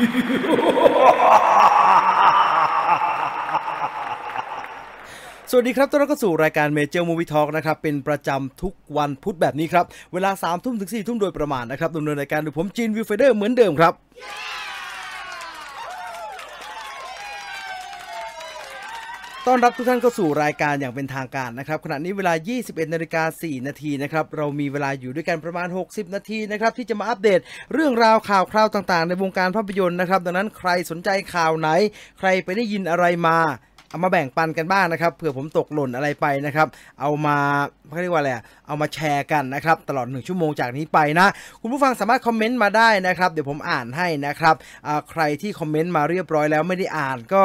สวัสดีครับต้อนรับเข้าสู่รายการ Major Movie Talk นะครับ เป็นประจำทุกวันพุธแบบนี้ครับ เวลา3ามทุ่มถึง4ี่ทุ่มโดยประมาณนะครับดำเนินรายการโดยผมจีน Viewfinder เหมือนเดิมครับ ต้อนรับทุกท่านเข้าสู่รายการอย่างเป็นทางการนะครับขณะนี้เวลา 21นาฬิกา4นาทีนะครับเรามีเวลาอยู่ด้วยกันประมาณ 60 นาทีนะครับที่จะมาอัปเดตเรื่องราวข่าวคราวต่างๆ ในวงการภาพยนตร์นะครับดังนั้นใครสนใจข่าวไหน ใครไปได้ยินอะไรมาเอามาแบ่งปันกันบ้างนะครับเผื่อผมตกหล่นอะไรไปนะครับ เอามาเขาเรียกว่าอะไรเอามาแชร์กันนะครับ ตลอดหนึ่งชั่วโมงจากนี้ไปนะ คุณผู้ฟังสามารถคอมเมนต์มาได้นะครับ เดี๋ยวผมอ่านให้นะครับอ่าใครที่คอมเมนต์มาเรียบร้อยแล้วไม่ได้อ่านก็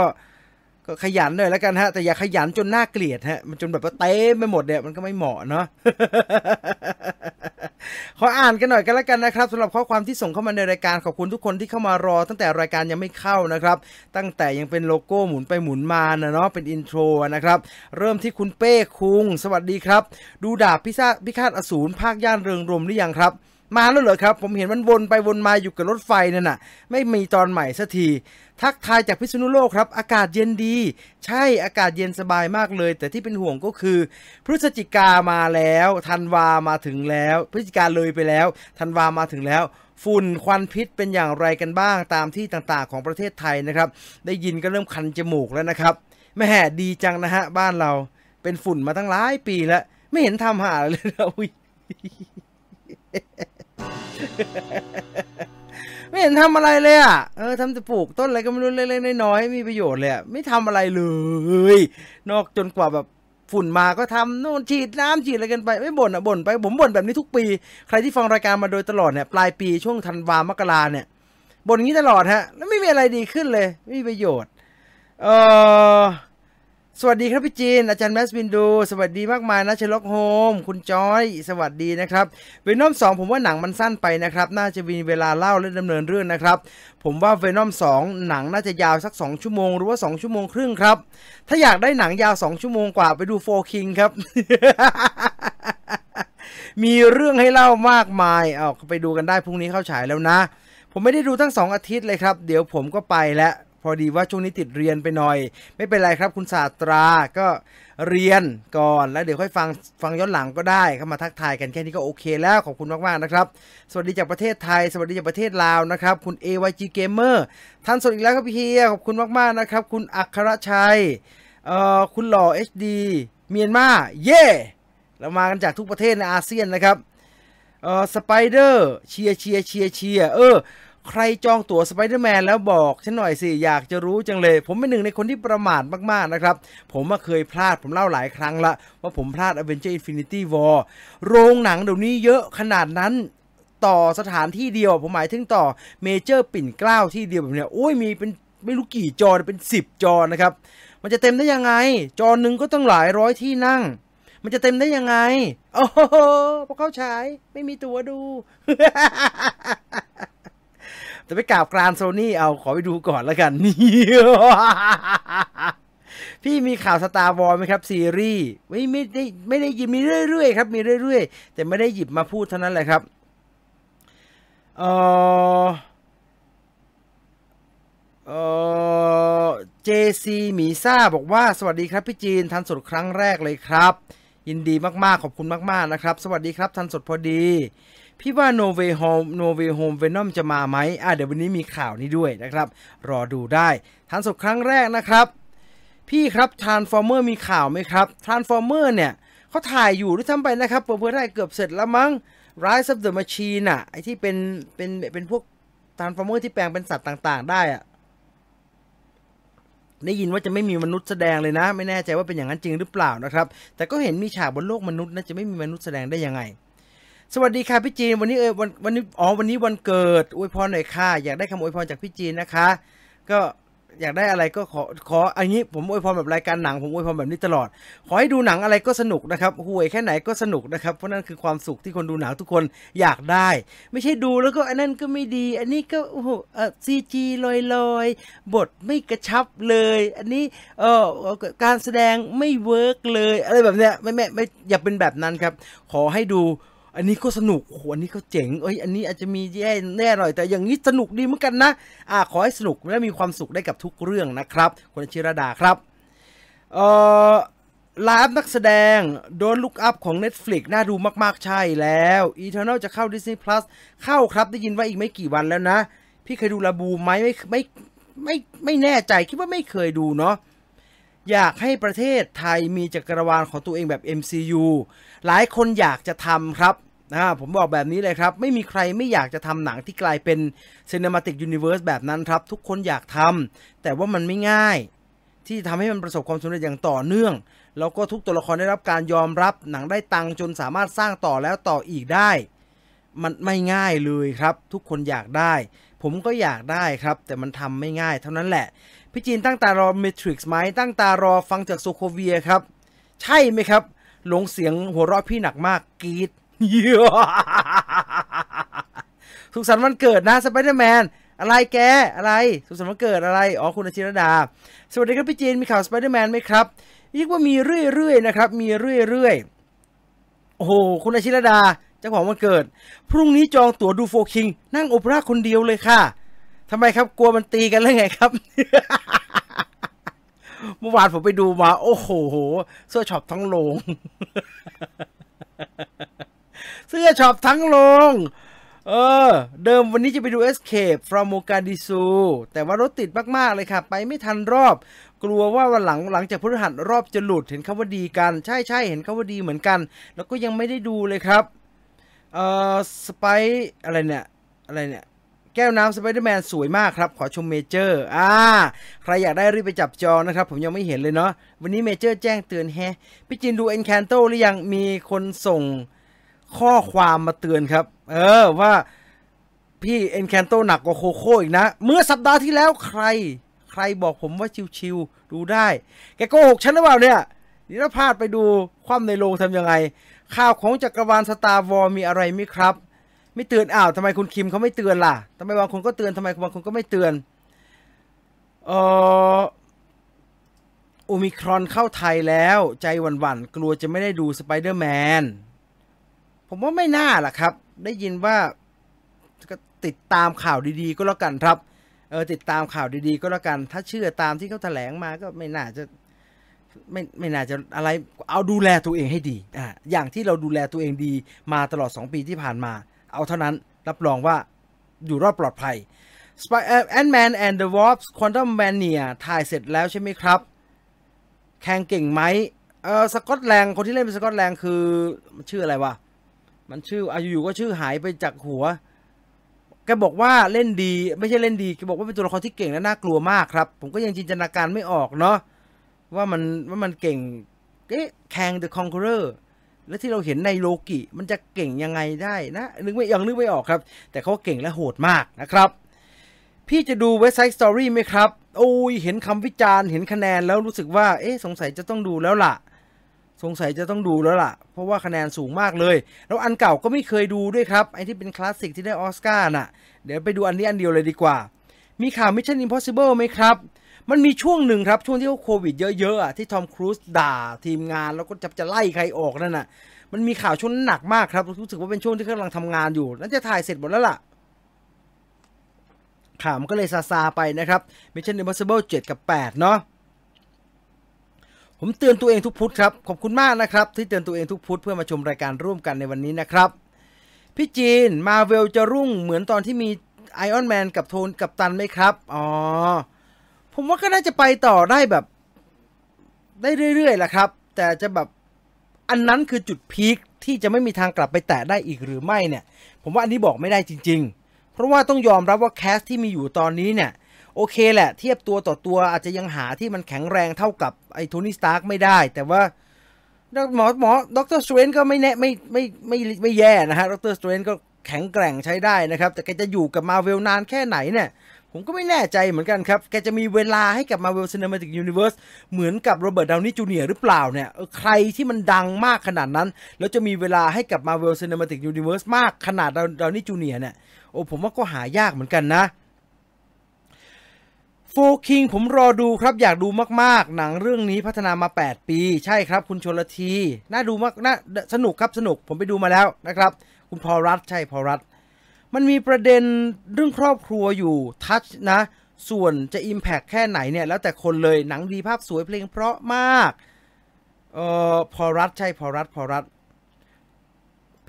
ก็ขยันหน่อยแล้วกันฮะ แต่อย่าขยันจนน่าเกลียดฮะ มันจนแบบว่าเต้ไปหมดเนี่ย มันก็ไม่เหมาะเนาะขออ่านกันหน่อยกันแล้วกันนะครับสำหรับข้อความที่ส่งเข้ามาในรายการขอบคุณทุกคนที่เข้ามารอ ตั้งแต่รายการยังไม่เข้านะครับ ตั้งแต่ยังเป็นโลโก้หมุนไปหมุนมานะเนาะเป็นอินโทรนะครับ เริ่มที่คุณเป้คุง สวัสดีครับ ดูดาบพิฆาตพิฆาตอสูรภาคย่านเริงรมหรือยังครับ มาแล้วเหรอครับ ผมเห็นมันวนไปวนมาอยู่กับรถไฟนั่นน่ะ ไม่มีตอนใหม่สักที ทักทายจากพิษณุโลกครับ อากาศเย็นดี ใช่อากาศเย็นสบายมากเลย แต่ที่เป็นห่วงก็คือ พฤศจิกามาแล้วธันวามาถึงแล้ว พฤศจิกาเลยไปแล้วธันวามาถึงแล้วฝุ่นควันพิษเป็นอย่างไรกันบ้างตามที่ต่างๆ ของประเทศไทยนะครับ ได้ยินก็เริ่มคันจมูกแล้วนะครับแม่ดีจังนะฮะ บ้านเราเป็นฝุ่นมาตั้งหลายปีแล้ว ไม่เห็นทำหาเลยนะอุ๊ย ไม่เห็นทำอะไรเลยอะ เออทำแต่ปลูกต้นอะไรก็ไม่รู้เล็กๆน้อยๆไม่มีประโยชน์เลยอะไม่ทำอะไรเลย นอกจนกว่าแบบฝุ่นมาก็ทำนู่นฉีดน้ำฉีดอะไรกันไปไม่บ่นอะบ่นไปผมบ่นแบบนี้ทุกปี ใครที่ฟังรายการมาโดยตลอดเนี่ยปลายปีช่วงธันวามกราเนี่ยบ่นอย่างนี้ตลอดฮะ แล้วไม่มีอะไรดีขึ้นเลย ไม่มีประโยชน์ เออ สวัสดีครับพี่จีน อาจารย์แมสบินดู สวัสดีมากมายนะเชลล็อกโฮม คุณจอย สวัสดีนะครับเวนอมสองผมว่าหนังมันสั้นไปนะครับ น่าจะมีเวลาเล่าและดำเนินเรื่องนะครับ ผมว่าเวนอมสองหนังน่าจะยาวสัก 2 ชั่วโมง หรือว่า 2 ชั่วโมงครึ่งครับ ถ้าอยากได้หนังยาว 2 ชั่วโมงกว่าไปดูโฟคิงครับ มีเรื่องให้เล่ามากมายเอาไปดูกันได้พรุ่งนี้เข้าฉายแล้วนะ ผมไม่ได้ดูทั้งสองอาทิตย์เลยครับ เดี๋ยวผมก็ไปแล้ว พอดีว่าช่วงนี้ติดเรียนไปหน่อย ไม่เป็นไรครับคุณศาสตราก็เรียนก่อนแล้วเดี๋ยวค่อยฟังฟังย้อนหลังก็ได้เข้ามาทักทายกันแค่นี้ก็โอเคแล้วขอบคุณมากๆนะครับ สวัสดีจากประเทศไทย สวัสดีจากประเทศลาวนะครับ คุณ AYG Gamer ทันสดอีกแล้วครับพี่เฮียขอบคุณมากๆนะครับ คุณอัครชัยเอ่อคุณหล่อ HD เมียนมาเย่เรามากันจากทุกประเทศในอาเซียนนะครับเอ่อสไปเดอร์เชียร์เชียร์เชียร์เชียร์เออ ใครจองตั๋วสไปเดอร์แมนแล้วบอกฉันหน่อยสิ อยากจะรู้จังเลย ผมเป็นหนึ่งในคนที่ประมาทมาก ๆ นะครับ ผมเคยพลาดผมเล่าหลายครั้งละ ว่าผมพลาด Avenger Infinity War โรงหนังเดี๋ยวนี้เยอะขนาดนั้นต่อสถานที่เดียว ผมหมายถึงต่อเมเจอร์ปิ่นเกล้าที่เดียวแบบเนี้ยโอ้ยมีเป็นไม่รู้กี่จอเป็น 10 จอนะครับ มันจะเต็มได้ยังไง จอหนึ่งก็ต้องหลายร้อยที่นั่ง มันจะเต็มได้ยังไง โอ้โหพอเข้าฉายไม่มีตั๋วดู จะไปกราบกรานโซนี่เอาขอไปดูก่อนแล้วกันนี่พี่มีข่าวสตาร์วอลไหมครับ ซีรีส์ไม่ไม่ได้ไม่ได้ยินมีเรื่อยๆครับ มีเรื่อยๆ แต่ไม่ได้หยิบมาพูดเท่านั้นแหละครับเออเออเจซีหมีซ่าบอกว่าสวัสดีครับพี่จีนทันสดครั้งแรกเลยครับ ยินดีมากๆ ขอบคุณมากๆนะครับ สวัสดีครับ ทันสดพอดี พี่ว่า No Way Home No Way Home Venom จะมาไหมอะเดี๋ยววันนี้มีข่าวนี้ด้วยนะครับ รอดูได้ ทันสดครั้งแรกนะครับ พี่ครับ Transformer มีข่าวไหมครับ Transformer เนี่ยเขาถ่ายอยู่ด้วยซ้ำไปนะครับเพื่อได้เกือบเสร็จแล้วมั้ง Rise of the Machine อะไอที่เป็นเป็นเป็นพวก Transformer ที่แปลงเป็นสัตว์ต่าง ๆ ได้อะ ได้ยินว่าจะไม่มีมนุษย์แสดงเลยนะ ไม่แน่ใจว่าเป็นอย่างนั้นจริงหรือเปล่านะครับ แต่ก็เห็นมีฉากบนโลกมนุษย์นะจะไม่มีมนุษย์แสดงได้ยังไง สวัสดีค่ะพี่จีนวันนี้เออวันวันนี้อ๋อวันนี้วันเกิดอวยพรหน่อยค่ะอยากได้คำอวยพรจากพี่จีนนะคะ ก็ อยากได้อะไรก็ขอขออันนี้ผมอวยพรแบบรายการหนังผมอวยพรแบบนี้ตลอด ขอให้ดูหนังอะไรก็สนุกนะครับห่วยแค่ไหนก็สนุกนะครับ เพราะนั่นคือความสุขที่คนดูหนังทุกคนอยากได้ ไม่ใช่ดูแล้วก็อันนั้นก็ไม่ดี อันนี้ก็โอ้โหเออ CG ลอยลอยๆบทไม่กระชับเลย อันนี้เออการแสดงไม่ work เลย อะไรแบบเนี้ยไม่ไม่ไม่อย่าเป็นแบบนั้นครับ ขอให้ดู อันนี้ก็สนุกโอ้โหอันนี้ก็เจ๋งเอ้ยอันนี้อาจจะมีแย่แน่หน่อย แต่อย่างนี้สนุกดีเหมือนกันนะอ่าขอให้สนุกและมีความสุขได้กับทุกเรื่องนะครับคุณชิรดาครับเอ่อไลฟ์นักแสดงโดนลุกอัพของ Netflix น่าดูมากๆใช่แล้ว Eternal จะเข้า Disney Plus เข้าครับได้ยินว่าอีกไม่กี่วันแล้วนะ พี่เคยดูลาบูไหมไม่ไม่ไม่ไม่แน่ใจคิดว่าไม่เคยดูเนาะอยากให้ประเทศไทยมีจักรวาลของตัวเองแบบ MCU หลายคนอยากจะทำครับนะผมบอกแบบนี้เลยครับ ไม่มีใครไม่อยากจะทำหนังที่กลายเป็น Cinematic Universe แบบนั้นครับ ทุกคนอยากทำแต่ว่ามันไม่ง่าย ที่ทำให้มันประสบความสำเร็จอย่างต่อเนื่อง แล้วก็ทุกตัวละครได้รับการยอมรับหนังได้ตังจนสามารถสร้างต่อแล้วต่ออีกได้ มันไม่ง่ายเลยครับ ทุกคนอยากได้ ผมก็อยากได้ครับ แต่มันทำไม่ง่ายเท่านั้นแหละ พี่จีนตั้งตารอ Matrix ไหมตั้งตารอฟังจากโซโคเวียครับ ใช่ไหมครับ หลงเสียงหัวเราะพี่หนักมากกรีดเยสุขสันต์วันเกิดนะสไปเดอร์แมนอะไรแกอะไร สุขสันต์วันเกิดอะไร อ๋อ คุณอาชิรดา สวัสดีครับพี่จีนมีข่าวสไปเดอร์แมนไหมครับเรียกว่ามีเรื่อยๆนะครับ มีเรื่อยๆ โอ้โห คุณอาชิรดาเจ้าของวันเกิด พรุ่งนี้จองตั๋วดู4Kings นั่งโอเปร่าคนเดียวเลยค่ะทำไมครับกลัวมันตีกันแล้วไงครับ เมื่อวานผมไปดูมา โอ้โห เสื้อช็อปทั้งโรง เสื้อช็อปทั้งโรงเออ เดิมวันนี้จะไปดู Escape from Mogadishu แต่ว่ารถติดมาก ๆ เลยค่ะ ไปไม่ทันรอบ กลัวว่าวันหลังหลังจากพฤหัสรอบจะหลุดเห็นเขาว่าดีกัน ใช่ใช่เห็นเขาว่าดีเหมือนกัน แล้วก็ยังไม่ได้ดูเลยครับ เอ่อ สไปอะไรเนี่ย อะไรเนี่ย แก้วน้ำสไปเดอร์แมนสวยมากครับ ขอชมเมเจอร์อ่าใครอยากได้รีบไปจับจองนะครับ ผมยังไม่เห็นเลยเนาะวันนี้เมเจอร์แจ้งเตือนแฮพี่จินดู Encanto หรือยังมีคนส่งข้อความมาเตือนครับ เออว่าพี่ Encanto หนักกว่าโคโค่อีกนะ เมื่อสัปดาห์ที่แล้วใคร ใครบอกผมว่าชิวๆดูได้ แกโกหกฉันหรือเปล่าเนี่ยนี่ถ้าพลาดไปดูความในโรงทำยังไง ข่าวของจักรวาลสตาร์วอลมีอะไรไหมครับ ไม่เตือนอ้าวทำไมคุณคิมเขาไม่เตือนล่ะทำไมบางคนก็เตือนทำไมบางคนก็ไม่เตือนเออโอมิครอนเข้าไทยแล้วใจหวั่นๆกลัวจะไม่ได้ดูสไปเดอร์แมนผมว่าไม่น่าล่ะครับ ได้ยินว่าก็ติดตามข่าวดีๆ ก็แล้วกันครับเออติดตามข่าวดีๆ ก็แล้วกัน ถ้าเชื่อตามที่เขาแถลงมาก็ไม่น่าจะไม่ไม่น่าจะอะไรเอาดูแลตัวเองให้ดีอ่าอย่างที่เราดูแลตัวเองดีมาตลอด 2 ปีที่ผ่านมา เอาเท่านั้น รับรองว่าอยู่รอดปลอดภัย Spy Ant-Man and the Wasp Quantum Mania ถ่ายเสร็จแล้วใช่ไหมครับ แข่งเก่งไหมเออสกอตแลงคนที่เล่นเป็นสกอตแลงคือมันชื่ออะไรวะ มันชื่ออายุก็ชื่อหายไปจากหัว แกบอกว่าเล่นดี ไม่ใช่เล่นดี แกบอกว่าเป็นตัวละครที่เก่งและน่ากลัวมากครับ ผมก็ยังจินตนาการไม่ออกเนาะว่ามันว่ามันเก่งเอ๊ะแคง The Conqueror แล้วที่เราเห็นในโลกิมันจะเก่งยังไงได้นะนึกไม่ยังนึกไม่ออกครับ แต่เขาเก่งและโหดมากนะครับ พี่จะดู West Side Story ไหมครับ โอ้ยเห็นคำวิจารณ์เห็นคะแนนแล้วรู้สึกว่าเอ๊ะสงสัยจะต้องดูแล้วล่ะ สงสัยจะต้องดูแล้วล่ะ เพราะว่าคะแนนสูงมากเลย แล้วอันเก่าก็ไม่เคยดูด้วยครับไอที่เป็นคลาสสิกที่ได้ออสการ์น่ะ เดี๋ยวไปดูอันนี้อันเดียวเลยดีกว่า มีข่าว Mission Impossible ไหมครับ มันมีช่วงหนึ่งครับ ช่วงที่โควิดเยอะๆที่ทอมครูซด่าทีมงานแล้วก็จะจะไล่ใครออกนั่นน่ะ มันมีข่าวช่วงนั้นหนักมากครับ รู้สึกว่าเป็นช่วงที่กำลังทำงานอยู่น่าจะถ่ายเสร็จหมดแล้วล่ะ ข่าวมันก็เลยซาซาไปนะครับ Mission Impossible 7 กับ 8 เนาะผมเตือนตัวเองทุกพุธครับ ขอบคุณมากนะครับ ที่เตือนตัวเองทุกพุธเพื่อมาชมรายการร่วมกันในวันนี้นะครับ พี่จีนมาเวลจะรุ่งเหมือนตอนที่มีไอออนแมนกับโทนกับตันไหมครับ อ๋อ ผมว่าก็น่าจะไปต่อได้แบบ ได้เรื่อยๆแหละครับ แต่จะแบบอันนั้นคือจุด peak ที่จะไม่มีทางกลับไปแตะได้อีกหรือไม่เนี่ย ผมว่าอันนี้บอกไม่ได้จริง ๆ เพราะว่าต้องยอมรับว่า cast ที่มีอยู่ตอนนี้เนี่ยโอเคแหละ เทียบตัวต่อตัวอาจจะยังหาที่มันแข็งแรงเท่ากับไอ้โทนี่สตาร์กไม่ได้ แต่ว่าหมอหมอ Doctor Strange ก็ไม่แน่ไม่ไม่ไม่ไม่ไม่แย่นะฮะ Doctor Strange ก็แข็งแกร่งใช้ได้นะครับ แต่แกจะอยู่กับมาเวลนานแค่ไหนเนี่ย ผมก็ไม่แน่ใจเหมือนกันครับ แกจะมีเวลาให้กับ Marvel Cinematic Universe เหมือนกับโรเบิร์ตดาวนี่จูเนียร์หรือเปล่าเนี่ยใครที่มันดังมากขนาดนั้น แล้วจะมีเวลาให้กับ Marvel Cinematic Universe มากขนาดดาวนี่จูเนียร์เนี่ยโอ้ผมว่าก็หายากเหมือนกันนะโฟคิงผมรอดูครับอยากดูมากๆ หนังเรื่องนี้พัฒนามา 8 ปี ใช่ครับ คุณชนลที น่าดูมากน่าสนุกครับสนุกผมไปดูมาแล้วนะครับ คุณพอรัฐใช่พอรัฐ มันมีประเด็นเรื่องครอบครัวอยู่ทัชนะ ส่วนจะ Impact แค่ไหนเนี่ย แล้วแต่คนเลยหนังดีภาพสวยเพลงเพราะมากเอ่อพอรัฐใช่พอรัฐพอรัฐ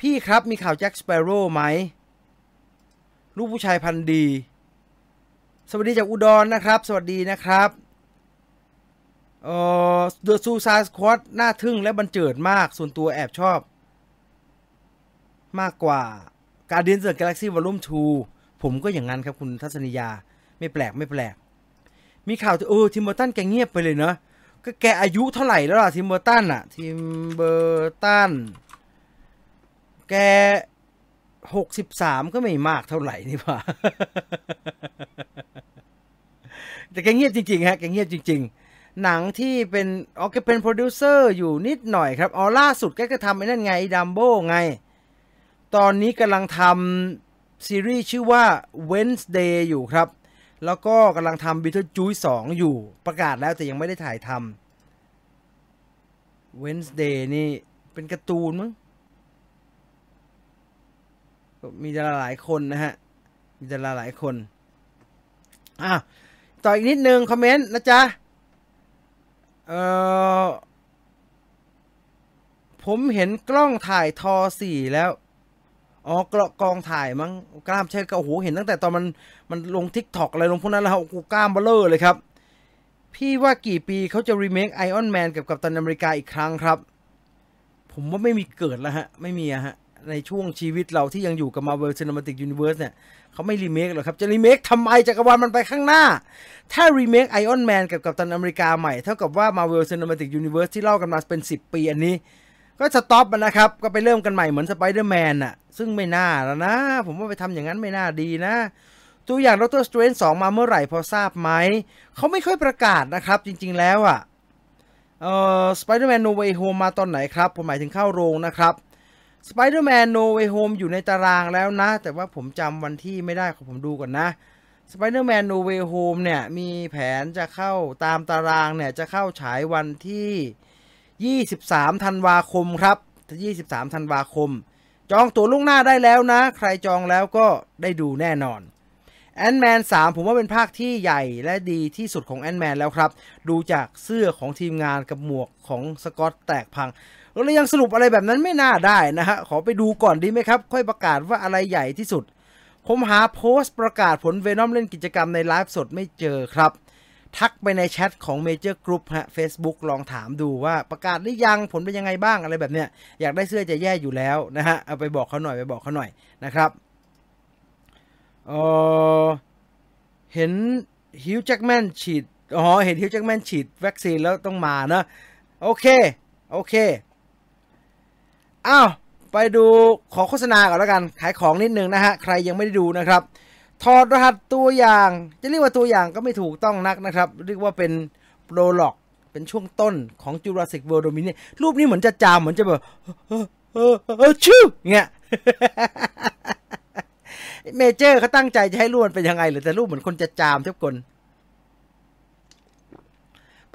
พี่ครับมีข่าวแจ็คสเปโร่ไหม ลูกผู้ชายพันดี สวัสดีจากอุดรนนะครับ สวัสดีนะครับเอ่อ The Suicide Squad น่าทึ่งและบันเจิดมากส่วนตัวแอบชอบ มากกว่า Guardians of the Galaxy Volume 2ผมก็อย่างนั้นครับคุณทัศนียาไม่แปลกไม่แปลก มีข่าวเออทิมเบอร์ตันแกเงียบไปเลยเนาะก็แกอายุเท่าไหร่แล้วล่ะทิมเบอร์ตันอะทิมเบอร์ตันแกหกสิบสามก็ไม่มากเท่าไหร่นี่ป่ะแต่แกเงียบจริงๆฮะแกเงียบจริง ๆ หนังที่เป็นอ๋อแกเป็นโปรดิวเซอร์อยู่นิดหน่อยครับอ๋อล่าสุดแกก็ทำไอ้นั่นไง Dumboไง ตอนนี้กำลังทำซีรีส์ชื่อว่า Wednesday อยู่ครับ แล้วก็กำลังทำ Beetlejuice 2 อยู่ประกาศแล้วแต่ยังไม่ได้ถ่ายทำ Wednesday นี่เป็นการ์ตูนมั้งมีดาราหลายคนนะฮะ มีดาราหลายคนอะต่ออีกนิดนึงคอมเมนต์นะจ๊ะ เอ่อผมเห็นกล้องถ่ายทอสี่แล้ว อ๋อกลกองถ่ายมั้งกล้ามใช่ก็โอ้โหเห็นตั้งแต่ตอนมันมันลง TikTok อะไรลงพวกนั้นแล้วโอ้โหกล้ามเบ้อเร่อเลยครับ พี่ว่ากี่ปีเขาจะรีเมคไอรอนแมนกับกัปตันอเมริกาอีกครั้งครับ ผมว่าไม่มีเกิดแล้วฮะ ไม่มีอะฮะ ในช่วงชีวิตเราที่ยังอยู่กับ Marvel Cinematic Universe เนี่ยเขาไม่รีเมคหรอกครับ จะรีเมคทำไมจักรวาลมันไปข้างหน้า ถ้ารีเมคไอรอนแมนกับกัปตันอเมริกาใหม่เท่ากับว่า Marvel Cinematic Universe ที่เล่ากันมาเป็น 10 ปีอันนี้ ก็ stop มันนะครับ ก็ไปเริ่มกันใหม่เหมือนสไปเดอร์แมนอะซึ่งไม่น่าแล้วนะ ผมว่าไปทำอย่างนั้นไม่น่าดีนะ ตัวอย่าง Doctor Strange 2มาเมื่อไหร่พอทราบไหม เขาไม่ค่อยประกาศนะครับจริงๆแล้วอะเอ่อ Spider-Man No Way Home มาตอนไหนครับ ผมหมายถึงเข้าโรงนะครับ Spider-Man No Way Home อยู่ในตารางแล้วนะ แต่ว่าผมจำวันที่ไม่ได้ขอผมดูก่อนนะ Spider-Man No Way Home เนี่ย มีแผนจะเข้าตามตารางเนี่ย จะเข้าฉายวันที่ 23ธันวาคมครับ23ธันวาคม จองตั๋วล่วงหน้าได้แล้วนะ ใครจองแล้วก็ได้ดูแน่นอนแอนด์แมน3ผมว่าเป็นภาคที่ใหญ่และดีที่สุดของแอนด์แมนแล้วครับ ดูจากเสื้อของทีมงานกับหมวกของสกอตแตกพังแล้วยังสรุปอะไรแบบนั้นไม่น่าได้นะฮะ ขอไปดูก่อนดีไหมครับ ค่อยประกาศว่าอะไรใหญ่ที่สุด ผมหาโพสต์ประกาศผลเวนอมเล่นกิจกรรมในไลฟ์สดไม่เจอครับ ทักไปในแชทของเมเจอร์กรุ๊ปฮะ Facebook ลองถามดูว่าประกาศหรือยังผลเป็นยังไงบ้างอะไรแบบเนี้ยอยากได้เสื้อจะแย่อยู่แล้วนะฮะ เอาไปบอกเขาหน่อยไปบอกเขาหน่อยนะครับเออเห็นฮิวจ์แจ็กแมนฉีดอ๋อเห็นฮิวจ์แจ็กแมนฉีดวัคซีนแล้วต้องมานะโอเค โอเคอ้าวไปดูขอโฆษณาก่อนแล้วกัน ขายของนิดนึงนะฮะ ใครยังไม่ได้ดูนะครับ ถอดรหัสตัวอย่าง จะเรียกว่าตัวอย่างก็ไม่ถูกต้องนักนะครับ เรียกว่าเป็น prologue เป็นช่วงต้นของ Jurassic World Dominion รูปนี้เหมือนจะจามเหมือนจะแบบเออเออชื่อเงี้ยเมเจอร์เขาตั้งใจจะให้รูปมันเป็นยังไงหรือแต่รูปเหมือนคนจะจามทุกคน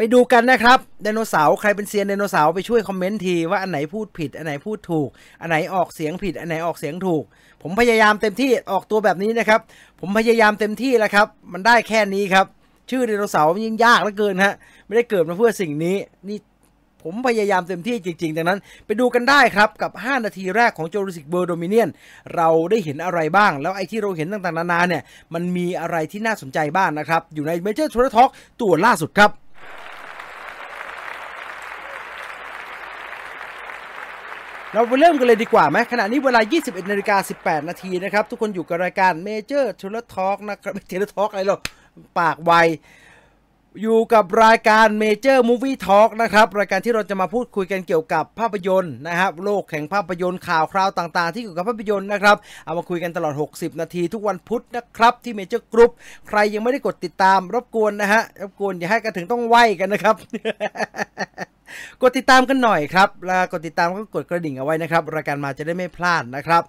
ไปดูกันนะครับไดโนเสาร์ใครเป็นเซียนไดโนเสาร์ไปช่วยคอมเมนต์ทีว่าอันไหนพูดผิด อันไหนพูดถูก อันไหนออกเสียงผิด อันไหนออกเสียงถูก ผมพยายามเต็มที่ออกตัวแบบนี้นะครับ ผมพยายามเต็มที่แล้วครับ มันได้แค่นี้ครับ ชื่อไดโนเสาร์ยิ่งยากเหลือเกินฮะไม่ได้เกิดมาเพื่อสิ่งนี้นี่ผมพยายามเต็มที่จริงๆ ดังนั้น ไปดูกันได้ครับกับ 5 นาทีแรกของ Jurassic World Dominion เราได้เห็นอะไรบ้าง แล้วไอ้ที่เราเห็นต่างๆ นานาเนี่ย มันมีอะไรที่น่าสนใจบ้างนะครับ อยู่ใน Major t o u r Talk ตัวล่าสุดครับ เราไปเริ่มกันเลยดีกว่าไหมขณะนี้เวลา 21นาฬิกา18 นาทีนะครับ ทุกคนอยู่กับรายการ Major t o u r Talk นะครับไม่เทเลทอล์กอะไรหรอกปากไวอยู่กับรายการ Major Movie Talk นะครับ รายการที่เราจะมาพูดคุยกันเกี่ยวกับภาพยนตร์นะครับโลกแห่งภาพยนตร์ข่าวคราวต่างๆ ที่เกี่ยวกับภาพยนตร์นะครับ เอามาคุยกันตลอด 60 นาทีทุกวันพุธนะครับ ที่ Major Group ใครยังไม่ได้กดติดตามรบกวนนะฮะรบกวนอย่าให้กันถึงต้องไหวกันนะครับ กดติดตามกันหน่อยครับแล้วกดติดตามก็กดกระดิ่งเอาไว้นะครับรายการมาจะได้ไม่พลาดนะครับ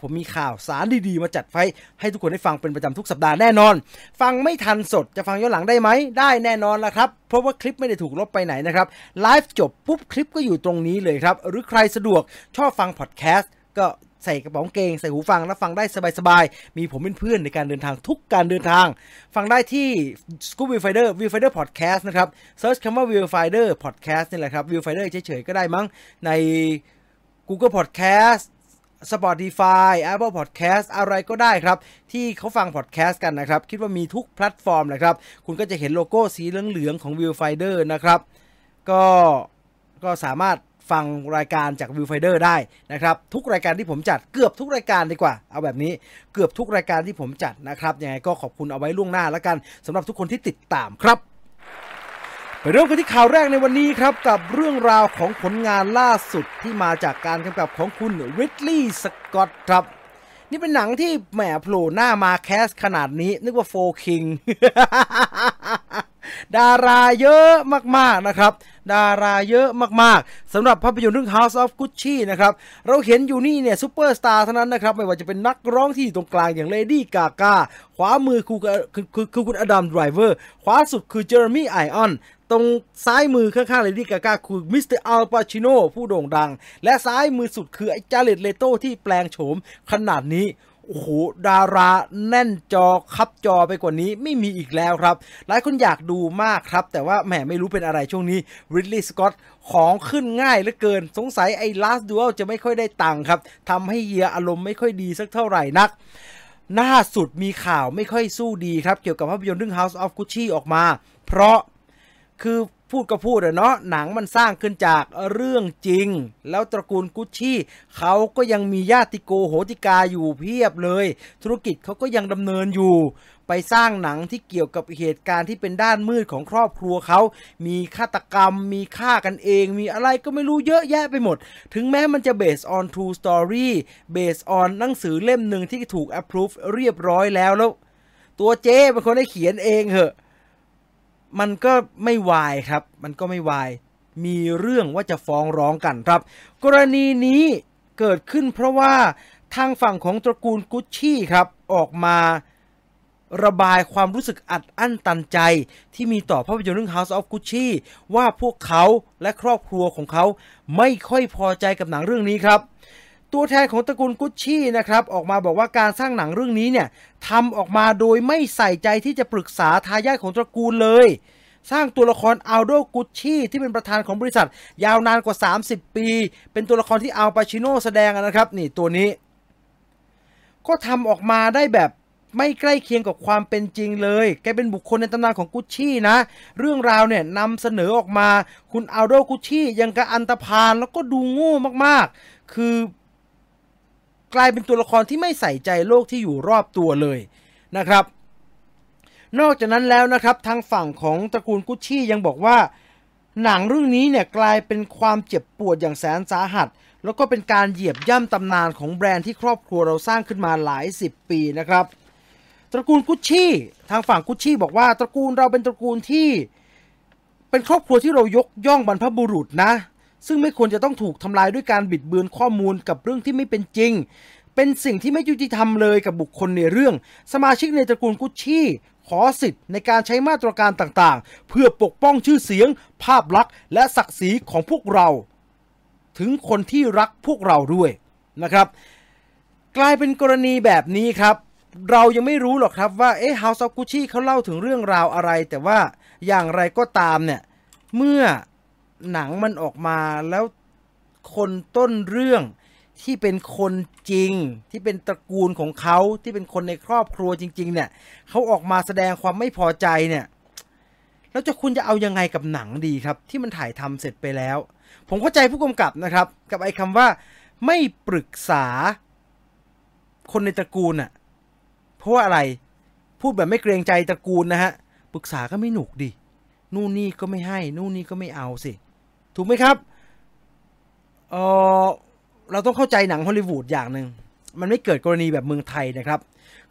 ผมมีข่าวสารดีๆ มาจัดไฟให้ทุกคนได้ฟังเป็นประจำทุกสัปดาห์แน่นอน ฟังไม่ทันสดจะฟังย้อนหลังได้ไหมได้แน่นอนละครับเพราะว่าคลิปไม่ได้ถูกลบไปไหนนะครับไลฟ์จบปุ๊บคลิปก็อยู่ตรงนี้เลยครับหรือใครสะดวกชอบฟังพอดแคสต์ ก็ใส่กระเป๋ากางเกงใส่หูฟังแล้วฟังได้สบายๆ มีผมเป็นเพื่อนในการเดินทางทุกการเดินทาง ฟังได้ที่ Scoop Viewfinder Viewfinder Podcast นะครับ search คำว่า Viewfinder Podcast นี่แหละครับ Viewfinder เฉยๆก็ได้มั้งใน Google Podcast Spotify Apple Podcast อะไรก็ได้ครับ ที่เขาฟัง podcast กันนะครับ คิดว่ามีทุกแพลตฟอร์มเลยครับ คุณก็จะเห็นโลโก้สีเหลืองๆของ Viewfinder นะครับ ก็ก็สามารถ ฟังรายการจาก Viewfinder ได้นะครับทุกรายการที่ผมจัดเกือบทุกรายการดีกว่า เอาแบบนี้เกือบทุกรายการที่ผมจัดนะครับยังไงก็ขอบคุณเอาไว้ล่วงหน้าแล้วกันสำหรับทุกคนที่ติดตามครับไปเริ่มกันที่ข่าวแรกในวันนี้ครับ กับเรื่องราวของผลงานล่าสุดที่มาจากการกำกับของคุณริดลีย์สกอตครับ นี่เป็นหนังที่แหมโผล่หน้ามาแคสขนาดนี้ นึกว่าโฟคิง ดาราเยอะมากๆนะครับ ดาราเยอะมากๆสำหรับภาพยนตร์เรื่อง House of Gucci นะครับ เราเห็นอยู่นี่เนี่ยซูเปอร์สตาร์เท่านั้นนะครับ ไม่ว่าจะเป็นนักร้องที่อยู่ตรงกลางอย่างเลดี้กากาขวามือคือคือคือคุณอดัมไดรเวอร์ขวาสุดคือเจเรมี่ไอออนส์ตรงซ้ายมือข้างๆเลดี้กากาคือมิสเตอร์อัลปาชิโนผู้โด่งดัง และซ้ายมือสุดคือไอ้จาเรดเลโตที่แปลงโฉมขนาดนี้ โอ้โหดาราแน่นจอคับจอไปกว่านี้ไม่มีอีกแล้วครับ หลายคนอยากดูมากครับ แต่ว่าแหมไม่รู้เป็นอะไรช่วงนี้ริดลีย์สกอตของขึ้นง่ายเหลือเกิน สงสัยไอ้ last duel จะไม่ค่อยได้ตังค์ครับทำให้เฮียอารมณ์ไม่ค่อยดีสักเท่าไหร่นักล่าสุดมีข่าวไม่ค่อยสู้ดีครับ เกี่ยวกับภาพยนตร์เรื่อง House of Gucci ออกมา เพราะคือ พูดก็พูดอะเนาะหนังมันสร้างขึ้นจากเรื่องจริง แล้วตระกูลกุชชี่เขาก็ยังมีญาติโกโหติกาอยู่เพียบเลย ธุรกิจเขาก็ยังดำเนินอยู่ ไปสร้างหนังที่เกี่ยวกับเหตุการณ์ที่เป็นด้านมืดของครอบครัวเขามีฆาตกรรม มีฆ่ากันเอง มีอะไรก็ไม่รู้เยอะแยะไปหมด ถึงแม้มันจะ based on true story based on หนังสือเล่มหนึ่งที่ถูก approve เรียบร้อยแล้วแล้ว ตัวเจ๊เป็นคนได้เขียนเองเหอะ มันก็ไม่วายครับ มันก็ไม่วาย มีเรื่องว่าจะฟ้องร้องกันครับ กรณีนี้เกิดขึ้นเพราะว่าทางฝั่งของตระกูลกุชชี่ครับ ออกมาระบายความรู้สึกอัดอั้นตันใจที่มีต่อภาพยนตร์เรื่อง House of Gucci ว่าพวกเขาและครอบครัวของเขาไม่ค่อยพอใจกับหนังเรื่องนี้ครับ ตัวแทนของตระกูลกุชชี่นะครับออกมาบอกว่าการสร้างหนังเรื่องนี้เนี่ยทำออกมาโดยไม่ใส่ใจที่จะปรึกษาทายาทของตระกูลเลย สร้างตัวละครอัลโดกุชชี่ที่เป็นประธานของบริษัท ยาวนานกว่า 30 ปี เป็นตัวละครที่อัลปาชิโนแสดงนะครับนี่ตัวนี้ ก็ทำออกมาได้แบบไม่ใกล้เคียงกับความเป็นจริงเลยแกเป็นบุคคลในตำนานของกุชชี่นะ เรื่องราวเนี่ยนำเสนอออกมา คุณอัลโดกุชชี่ยังกระอันตพานแล้วก็ดูโง่มากๆ คือ กลายเป็นตัวละครที่ไม่ใส่ใจโลกที่อยู่รอบตัวเลยนะครับ นอกจากนั้นแล้วนะครับทางฝั่งของตระกูลกุชชี่ยังบอกว่า หนังเรื่องนี้เนี่ยกลายเป็นความเจ็บปวดอย่างแสนสาหัส แล้วก็เป็นการเหยียบย่ำตำนานของแบรนด์ที่ครอบครัวเราสร้างขึ้นมาหลายสิบปีนะครับ ตระกูลกุชชี่ ทางฝั่งกุชชี่บอกว่าตระกูลเราเป็นตระกูลที่เป็นครอบครัวที่เรายกย่องบรรพบุรุษนะ ซึ่งไม่ควรจะต้องถูกทำลายด้วยการบิดเบือนข้อมูลกับเรื่องที่ไม่เป็นจริง เป็นสิ่งที่ไม่ยุติธรรมเลยกับบุคคลในเรื่อง สมาชิกในตระกูลกุชชี่ขอสิทธิ์ในการใช้มาตรการต่างๆ เพื่อปกป้องชื่อเสียง ภาพลักษณ์ และศักดิ์ศรีของพวกเรา ถึงคนที่รักพวกเราด้วยนะครับ กลายเป็นกรณีแบบนี้ครับ เรายังไม่รู้หรอกครับว่าเอ๊ะ House of Gucci เขาเล่าถึงเรื่องราวอะไร แต่ว่าอย่างไรก็ตามเนี่ย เมื่อ หนังมันออกมาแล้วคนต้นเรื่องที่เป็นคนจริง ที่เป็นตระกูลของเขาที่เป็นคนในครอบครัวจริง ๆ เนี่ยเขาออกมาแสดงความไม่พอใจเนี่ย แล้วจะคุณจะเอายังไงกับหนังดีครับ ที่มันถ่ายทำเสร็จไปแล้ว ผมเข้าใจผู้กำกับนะครับ กับไอ้คำว่า ไม่ปรึกษา คนในตระกูลอะเพราะว่าอะไร พูดแบบไม่เกรงใจตระกูลนะฮะปรึกษาก็ไม่หนุกดินู่นนี่ก็ไม่ให้ นู่นนี่ก็ไม่เอาสิ ถูกไหมครับเออเราต้องเข้าใจหนังฮอลลีวูดอย่างหนึ่งมันไม่เกิดกรณีแบบเมืองไทยนะครับ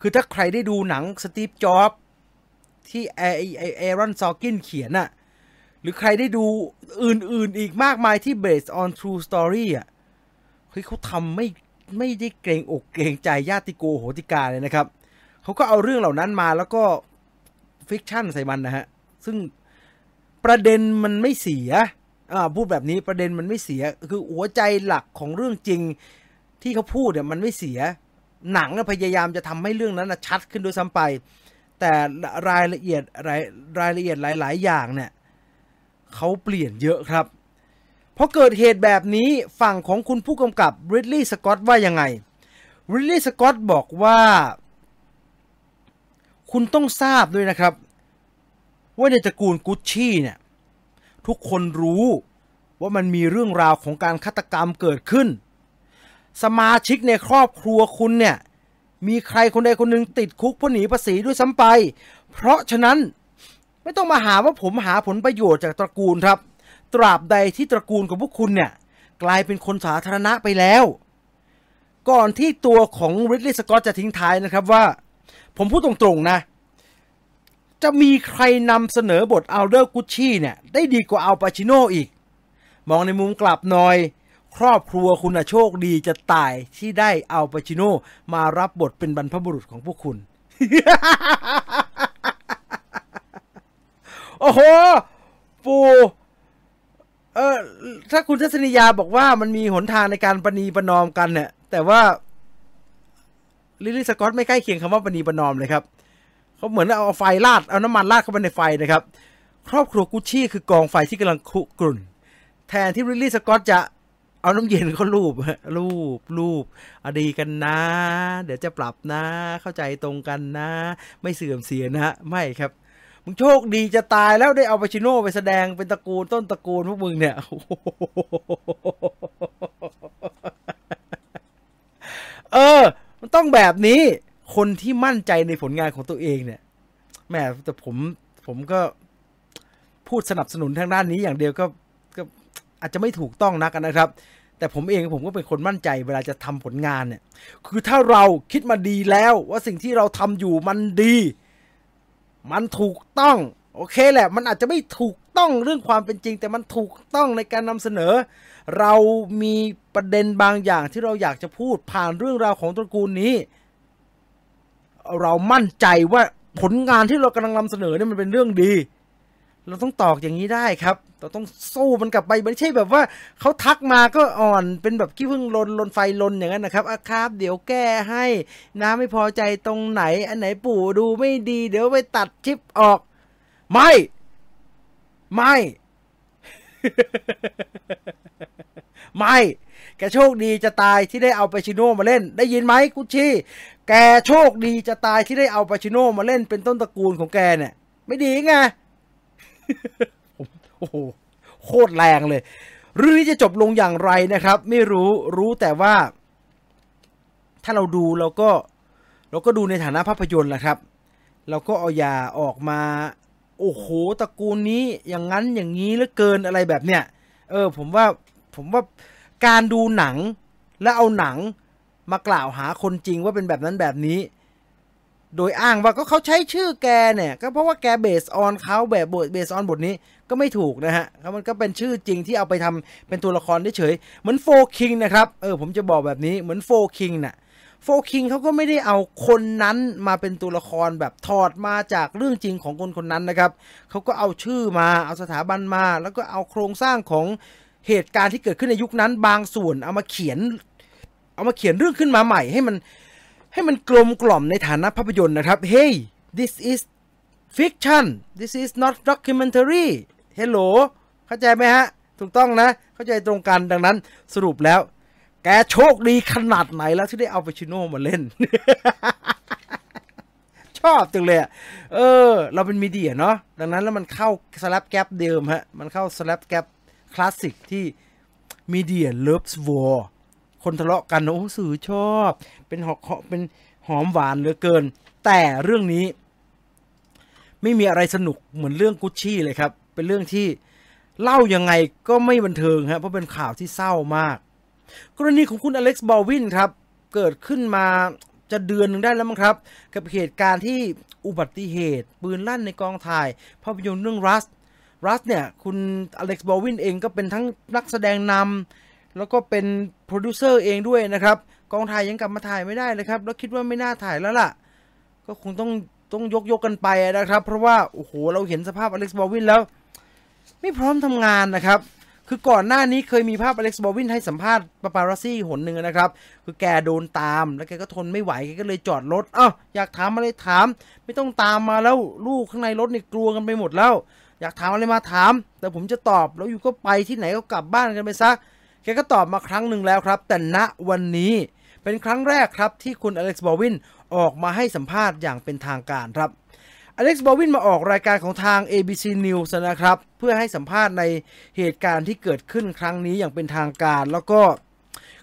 คือถ้าใครได้ดูหนังสตีฟจ็อบที่เอเอเอรอนซอกินเขียนอะหรือใครได้ดูอื่นๆอีกมากมายที่ based on true story อะเฮ้ยเขาทำไม่ไม่ได้เกรงอกเกรงใจญาติโกโหติกาเลยนะครับ เขาก็เอาเรื่องเหล่านั้นมาแล้วก็ฟิกชั่นใส่มันนะฮะ ซึ่งประเด็นมันไม่เสีย อ่าพูดแบบนี้ประเด็นมันไม่เสีย คือหัวใจหลักของเรื่องจริง ที่เขาพูดเนี่ยมันไม่เสีย หนังพยายามจะทำให้เรื่องนั้นชัดขึ้นด้วยซ้ำไป แต่รายละเอียดรายรายละเอียดหลาย ๆ อย่างเนี่ยเขาเปลี่ยนเยอะครับพอเกิดเหตุแบบนี้ฝั่งของคุณผู้กำกับริดลีย์สกอตว่ายังไงริดลีย์สกอตบอกว่า คุณต้องทราบด้วยนะครับ ว่าในตระกูลกุชชี่เนี่ย ทุกคนรู้ว่ามันมีเรื่องราวของการฆาตกรรมเกิดขึ้น สมาชิกในครอบครัวคุณเนี่ย มีใครคนใดคนหนึ่งติดคุกเพราะหนีภาษีด้วยซ้ำไป เพราะฉะนั้นไม่ต้องมาหาว่าผมหาผลประโยชน์จากตระกูลครับ ตราบใดที่ตระกูลของพวกคุณเนี่ย กลายเป็นคนสาธารณะไปแล้ว ก่อนที่ตัวของริดลีย์สกอตจะทิ้งท้ายนะครับว่า ผมพูดตรงๆนะ จะมีใครนำเสนอบทอัลเดอร์กุชชี่เนี่ยได้ดีกว่าอัลปาชิโนอีก มองในมุมกลับหน่อย ครอบครัวคุณโชคดีจะตายที่ได้อัลปาชิโนมารับบทเป็นบรรพบุรุษของพวกคุณ โอ้โห ปูเออถ้าคุณทัศนียาบอกว่ามันมีหนทางในการปณีประนอมกันเนี่ย แต่ว่าลิลลี่สกอตไม่ใกล้เคียงคำว่าปณีประนอมเลยครับ เขาเหมือนเอาไฟลาดเอาน้ำมันลาดเข้าไปในไฟนะครับ ครอบครัวกุชชี่คือกองไฟที่กำลังคุกรุ่น แทนที่ลิลลี่สกอตจะเอาน้ำเย็นเขาลูบลูบลูบอดีกันนะ เดี๋ยวจะปรับนะ เข้าใจตรงกันนะ ไม่เสื่อมเสียนะไม่ครับมึงโชคดีจะตายแล้วได้เอาปาชิโน่ไปแสดงเป็นตระกูลต้นตระกูลพวกมึงเนี่ยเออ มันต้องแบบนี้ คนที่มั่นใจในผลงานของตัวเองเนี่ยแม่แต่ผมผมก็พูดสนับสนุนทางด้านนี้อย่างเดียวก็ก็อาจจะไม่ถูกต้องนักนะครับ แต่ผมเองผมก็เป็นคนมั่นใจเวลาจะทำผลงานเนี่ย คือถ้าเราคิดมาดีแล้วว่าสิ่งที่เราทำอยู่มันดี มันถูกต้อง โอเคแหละ มันอาจจะไม่ถูกต้องเรื่องความเป็นจริง แต่มันถูกต้องในการนำเสนอ เรามีประเด็นบางอย่างที่เราอยากจะพูดผ่านเรื่องราวของตระกูลนี้ เรามั่นใจว่าผลงานที่เรากำลังนำเสนอเนี่ยมันเป็นเรื่องดี เราต้องตอกอย่างนี้ได้ครับ เราต้องสู้มันกลับไปไม่ใช่แบบว่าเขาทักมาก็อ่อนเป็นแบบขี้พึ่งลนลนไฟลนอย่างนั้นนะครับอาครับ เดี๋ยวแก้ให้น้าไม่พอใจตรงไหน อันไหนปู่ดูไม่ดี เดี๋ยวไปตัดชิปออก ไม่ ไม่ ไม่ แกโชคดีจะตายที่ได้เอาไปชิโน่มาเล่น ได้ยินไหมกุชชี่ แกโชคดีจะตายที่ได้เอาไปชิโน่มาเล่นเป็นต้นตระกูลของแกเนี่ย ไม่ดีไงโอ้โหโคตรแรงเลย เรื่องนี้จะจบลงอย่างไรนะครับ ไม่รู้รู้แต่ว่า ถ้าเราดูเราก็ เราก็ดูในฐานะภาพยนตร์แหละครับ เราก็เอายาออกมา โอ้โหตระกูลนี้อย่างนั้นอย่างนี้เหลือเกินอะไรแบบเนี้ยเออ ผมว่าผมว่า การดูหนังแล้วเอาหนังมากล่าวหาคนจริงว่าเป็นแบบนั้นแบบนี้ โดยอ้างว่าก็เขาใช้ชื่อแกเนี่ย ก็เพราะว่าแกเบสออนเขาแบบบทเบสออนบทนี้ก็ไม่ถูกนะฮะมันก็เป็นชื่อจริงที่เอาไปทำเป็นตัวละครได้เฉยเหมือนโฟคิงนะครับเออผมจะบอกแบบนี้เหมือนโฟคิงน่ะโฟคิงเขาก็ไม่ได้เอาคนนั้นมาเป็นตัวละครแบบถอดมาจากเรื่องจริงของคนคนนั้นนะครับเขาก็เอาชื่อมาเอาสถาบันมา แล้วก็เอาโครงสร้างของ เหตุการณ์ที่เกิดขึ้นในยุคนั้น บางส่วนเอามาเขียน เอามาเขียนเรื่องขึ้นมาใหม่ ให้มันให้มันกลมกล่อมในฐานะภาพยนตร์นะครับ Hey this is fiction this is not documentary Hello เข้าใจไหมฮะ ถูกต้องนะ เข้าใจตรงกันดังนั้นสรุปแล้ว แกโชคดีขนาดไหนแล้วที่ได้เอาไปชิโน่มาเล่น ชอบจังเลยเออ เราเป็นมีเดียเนาะดังนั้นแล้วมันเข้าสลับแกปเดิมฮะ มันเข้าสลับแกป คลาสสิกที่ media loves war คนทะเลาะกันโอ้สื่อชอบ เป็นหอเป็นหอมหวานเหลือเกิน แต่เรื่องนี้ ไม่มีอะไรสนุกเหมือนเรื่องกุชชี่เลยครับ เป็นเรื่องที่เล่ายังไงก็ไม่บันเทิงครับเพราะเป็นข่าวที่เศร้ามาก กรณีของคุณอเล็กซ์บอลวินครับ เกิดขึ้นมาจะเดือนหนึ่งได้แล้วมั้งครับ กับเหตุการณ์ที่อุบัติเหตุ ปืนลั่นในกองถ่าย ภาพยนตร์เรื่อง Rust Rust เนี่ยคุณอเล็กซ์บอวินเองก็เป็นทั้งนักแสดงนำแล้วก็เป็นโปรดิวเซอร์เองด้วยนะครับ กองถ่ายยังกลับมาถ่ายไม่ได้เลยครับ แล้วคิดว่าไม่น่าถ่ายแล้วล่ะ ก็คงต้องต้องยกยกกันไปนะครับ เพราะว่า โอ้โห เราเห็นสภาพอเล็กซ์บอวินแล้ว ไม่พร้อมทำงานนะครับคือก่อนหน้านี้เคยมีภาพอเล็กซ์บอวินให้สัมภาษณ์ปาปารัสซี่หนหนึ่งนะครับ คือแกโดนตามแล้วแกก็ทนไม่ไหวแกก็เลยจอดรถอ้าวอยากถามอะไรถาม ไม่ต้องตามมาแล้วลูกข้างในรถนี่กลัวกันไปหมดแล้ว อยากถามอะไรมาถาม แต่ผมจะตอบแล้วอยู่ก็ไปที่ไหนก็กลับบ้านกันไปซะแกก็ตอบมาครั้งหนึ่งแล้วครับ แต่ณวันนี้เป็นครั้งแรกครับที่คุณอเล็กซ์บอวินออกมาให้สัมภาษณ์อย่างเป็นทางการครับอเล็กซ์บอวินมาออกรายการของทาง ABC News นะครับ เพื่อให้สัมภาษณ์ในเหตุการณ์ที่เกิดขึ้นครั้งนี้อย่างเป็นทางการ แล้วก็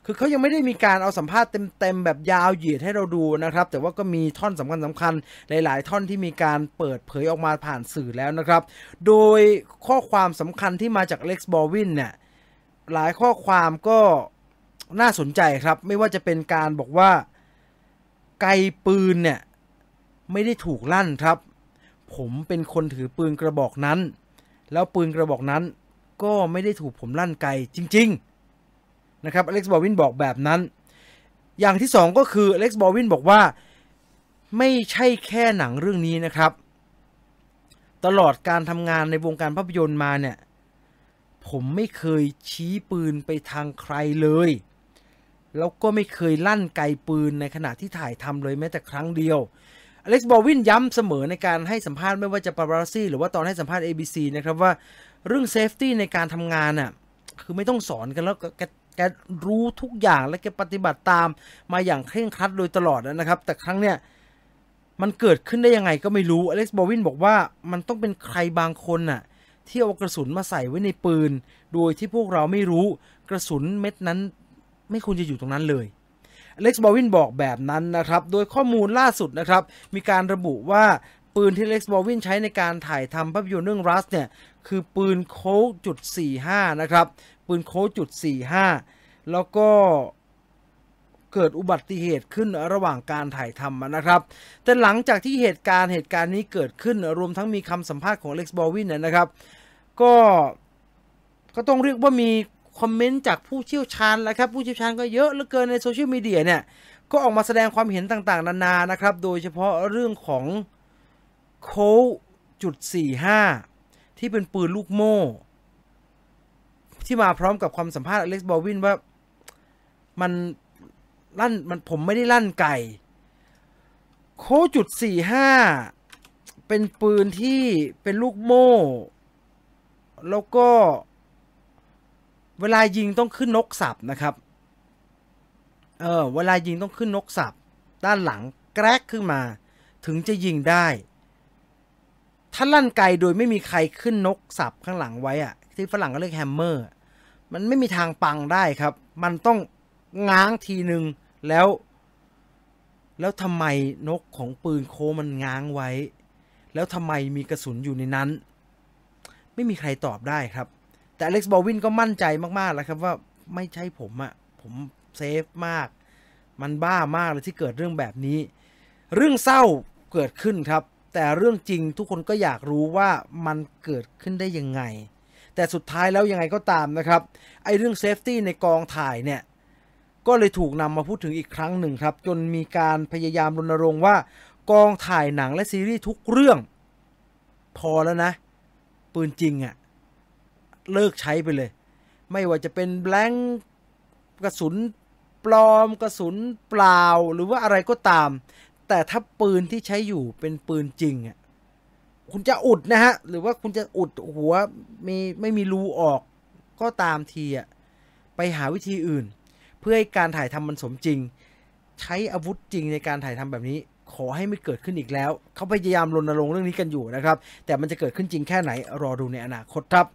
คือเขายังไม่ได้มีการเอาสัมภาษณ์เต็มๆแบบยาวเหยียดให้เราดูนะครับ แต่ว่าก็มีท่อนสำคัญสำคัญหลาย ๆ ท่อนที่มีการเปิดเผยออกมาผ่านสื่อแล้วนะครับ โดยข้อความสำคัญที่มาจากเล็กซ์บอลวินเนี่ยหลายข้อความก็น่าสนใจครับ ไม่ว่าจะเป็นการบอกว่าไกปืนเนี่ยไม่ได้ถูกลั่นครับ ผมเป็นคนถือปืนกระบอกนั้น แล้วปืนกระบอกนั้นก็ไม่ได้ถูกผมลั่นไกจริง ๆ นะครับอเล็กซ์บอลวินบอกแบบนั้น อย่างที่สองก็คืออเล็กซ์บอลวินบอกว่าไม่ใช่แค่หนังเรื่องนี้นะครับ ตลอดการทำงานในวงการภาพยนตร์มาเนี่ย ผมไม่เคยชี้ปืนไปทางใครเลย แล้วก็ไม่เคยลั่นไกปืนในขณะที่ถ่ายทำเลยแม้แต่ครั้งเดียวอเล็กซ์บอลวินย้ำเสมอในการให้สัมภาษณ์ไม่ว่าจะปาปารัสซี่หรือว่าตอนให้สัมภาษณ์ ABC นะครับว่าเรื่อง safety ในการทำงานอะคือไม่ต้องสอนกันแล้ว แกรู้ทุกอย่างและแกปฏิบัติตามมาอย่างเคร่งครัดโดยตลอดนะครับ แต่ครั้งเนี้ยมันเกิดขึ้นได้ยังไงก็ไม่รู้อเล็กซ์บอวินบอกว่ามันต้องเป็นใครบางคนน่ะที่เอากระสุนมาใส่ไว้ในปืน โดยที่พวกเราไม่รู้กระสุนเม็ดนั้น ไม่ควรจะอยู่ตรงนั้นเลยเล็กซ์บอวินบอกแบบนั้นนะครับ โดยข้อมูลล่าสุดนะครับ มีการระบุว่าปืนที่เล็กซ์บอวินใช้ในการถ่ายทำภาพยนตร์เรื่องรัสเนี่ย คือปืนโค้กจุด45 นะครับ ปืนโค้จุด 45 แล้วก็เกิดอุบัติเหตุขึ้นระหว่างการถ่ายทำนะครับ แต่หลังจากที่เหตุการณ์เหตุการณ์นี้เกิดขึ้นรวมทั้งมีคำสัมภาษณ์ของเล็กซ์บอลวินนะครับ ก็ก็ต้องเรียกว่ามีคอมเมนต์จากผู้เชี่ยวชาญแล้วครับ ผู้เชี่ยวชาญก็เยอะเหลือเกินในโซเชียลมีเดียเนี่ย ก็ออกมาแสดงความเห็นต่างๆ นานานะครับ โดยเฉพาะเรื่องของโคจุด45ที่เป็นปืนลูกโม่ ที่มาพร้อมกับความสัมภาษณ์อเล็กซ์บอวินว่ามันลั่นมันผมไม่ได้ลั่นไก่โคจุด45เป็นปืนที่เป็นลูกโม่ แล้วก็เวลายิงต้องขึ้นนกสับนะครับ เออเวลายิงต้องขึ้นนกสับ ด้านหลังแกรกขึ้นมา ถึงจะยิงได้ ถ้าลั่นไกโดยไม่มีใครขึ้นนกสับข้างหลังไว้อะ ที่ฝรั่งก็เรียก hammer มันไม่มีทางปังได้ครับ มันต้องง้างทีหนึ่งแล้ว แล้วทำไมนกของปืนโคมันง้างไว้ แล้วทำไมมีกระสุนอยู่ในนั้น ไม่มีใครตอบได้ครับ แต่อเล็กซ์บอลวินก็มั่นใจมากๆแล้วครับว่าไม่ใช่ผมอะผม safe มาก มันบ้ามากเลยที่เกิดเรื่องแบบนี้ เรื่องเศร้าเกิดขึ้นครับ แต่เรื่องจริงทุกคนก็อยากรู้ว่ามันเกิดขึ้นได้ยังไง แต่สุดท้ายแล้วยังไงก็ตามนะครับไอเรื่อง safety ในกองถ่ายเนี่ยก็เลยถูกนำมาพูดถึงอีกครั้งหนึ่งครับ จนมีการพยายามรณรงค์ว่ากองถ่ายหนังและซีรีส์ทุกเรื่อง พอแล้วนะ ปืนจริงอะ่ะเลิกใช้ไปเลย ไม่ว่าจะเป็นแบล็งกระสุนปลอมกระสุนเปล่าหรือว่าอะไรก็ตาม แต่ถ้าปืนที่ใช้อยู่เป็นปืนจริงอะ คุณจะอุดนะฮะ หรือว่าคุณจะอุดหัวมีไม่มีรูออกก็ตามทีอะไปหาวิธีอื่น เพื่อให้การถ่ายทำมันสมจริง ใช้อาวุธจริงในการถ่ายทำแบบนี้ ขอให้ไม่เกิดขึ้นอีกแล้ว เขาพยายามรณรงค์เรื่องนี้กันอยู่นะครับ แต่มันจะเกิดขึ้นจริงแค่ไหนรอดูในอนาคตครับ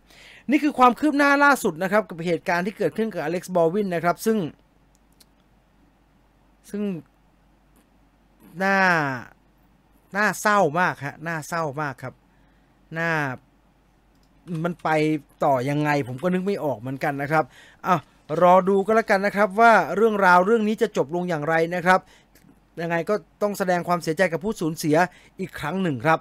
นี่คือความคืบหน้าล่าสุดนะครับ กับเหตุการณ์ที่เกิดขึ้นกับอเล็กซ์บอลวินนะครับ ซึ่ง ซึ่งหน่า น่าเศร้ามากฮะน่าเศร้ามากครับน่ามันไปต่อยังไง ผมก็นึกไม่ออกเหมือนกันนะครับอะรอดูก็แล้วกันนะครับว่าเรื่องราวเรื่องนี้จะจบลงอย่างไรนะครับยังไงก็ต้องแสดงความเสียใจกับผู้สูญเสียอีกครั้งหนึ่งครับ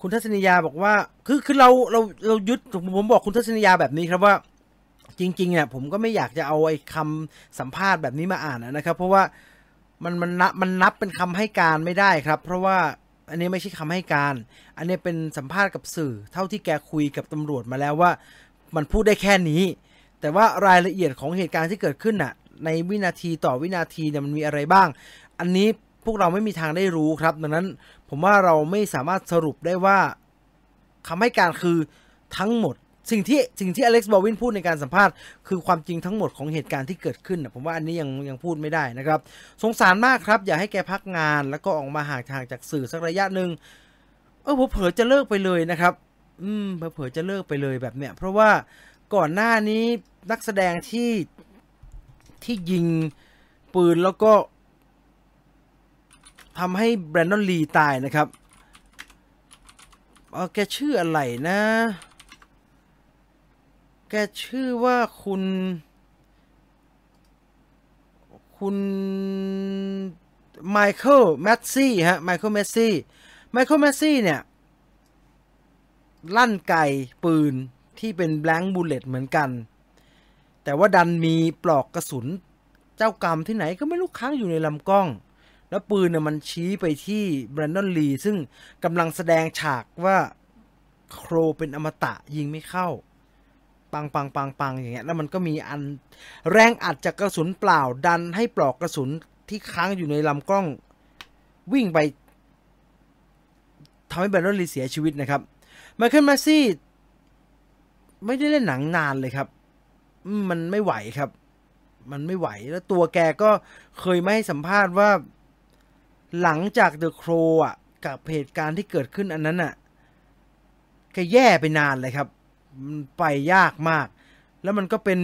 คุณทัศนียาบอกว่าคือคือเราเราเรายึดผมบอกคุณทัศนียาแบบนี้ครับว่า จริงๆเนี่ยผมก็ไม่อยากจะเอาไอ้คำสัมภาษณ์แบบนี้มาอ่านนะครับ เพราะว่ามันมันนับมันนับเป็นคำให้การไม่ได้ครับ เพราะว่าอันนี้ไม่ใช่คำให้การ อันนี้เป็นสัมภาษณ์กับสื่อ เท่าที่แกคุยกับตำรวจมาแล้วว่า มันพูดได้แค่นี้ แต่ว่ารายละเอียดของเหตุการณ์ที่เกิดขึ้นน่ะ ในวินาทีต่อวินาทีเนี่ยมันมีอะไรบ้าง อันนี้พวกเราไม่มีทางได้รู้ครับ ดังนั้นผมว่าเราไม่สามารถสรุปได้ว่าคำให้การคือทั้งหมด สิ่งที่สิ่งที่อเล็กซ์บอวินพูดในการสัมภาษณ์คือความจริงทั้งหมดของเหตุการณ์ที่เกิดขึ้นผมว่าอันนี้ยังยังพูดไม่ได้นะครับ สงสารมากครับ อย่าให้แกพักงาน แล้วก็ออกมาห่างทางจากสื่อสักระยะหนึ่งเออผมเผลอจะเลิกไปเลยนะครับ อืมเผลอจะเลิกไปเลยแบบเนี้ยเพราะว่าก่อนหน้านี้นักแสดงที่ที่ยิงปืนแล้วก็ทำให้แบรนดอนลีตายนะครับเออแกชื่ออะไรนะ แกชื่อว่าคุณ คุณไมเคิลแมสซี่ฮะไมเคิลแมสซี่ไมเคิลแมสซี่เนี่ย ลั่นไกปืนที่เป็น blank bullet เหมือนกัน แต่ว่าดันมีปลอกกระสุนเจ้ากรรมที่ไหนก็ไม่รู้ค้างอยู่ในลำกล้อง แล้วปืนเนี่ยมันชี้ไปที่แบรนดอนลีซึ่งกำลังแสดงฉากว่าโครเป็นอมตะยิงไม่เข้า ปังปังปังปังอย่างเงี้ยแล้วมันก็มีอันแรงอัดจากกระสุนเปล่าดันให้ปลอกกระสุนที่ค้างอยู่ในลำกล้องวิ่งไปทำให้แบรนดอนลีเสียชีวิตนะครับไมเคิลมสซี่ไม่ได้เล่นหนังนานเลยครับ มันไม่ไหวครับ มันไม่ไหวแล้วตัวแกก็เคยไม่ให้สัมภาษณ์ว่า หลังจากเดอะโครอะ กับเหตุการณ์ที่เกิดขึ้นอันนั้นอะแกแย่ไปนานเลยครับ มันไปยากมาก แล้วมันก็เป็น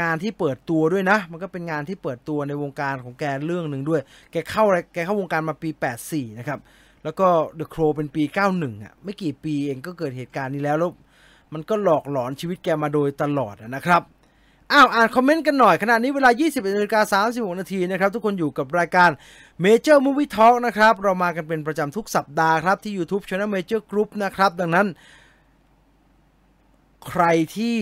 งานที่เปิดตัวด้วยนะ มันก็เป็นงานที่เปิดตัวในวงการของแกเรื่องหนึ่งด้วย แกเข้าแกเข้าวงการมาปี 84 นะครับ แล้วก็ The Crow เป็นปี 91 อะ ไม่กี่ปีเองก็เกิดเหตุการณ์นี้แล้วแล้วมันก็หลอกหลอนชีวิตแกมาโดยตลอดนะครับอ้าวอ่านคอมเมนต์กันหน่อยขณะนี้เวลา 21นาฬิกา36 นาทีนะครับ ทุกคนอยู่กับรายการ Major Movie Talk นะครับ เรามากันเป็นประจำทุกสัปดาห์ครับ ที่ YouTube Channel Major Group นะครับ ดังนั้น ใครที่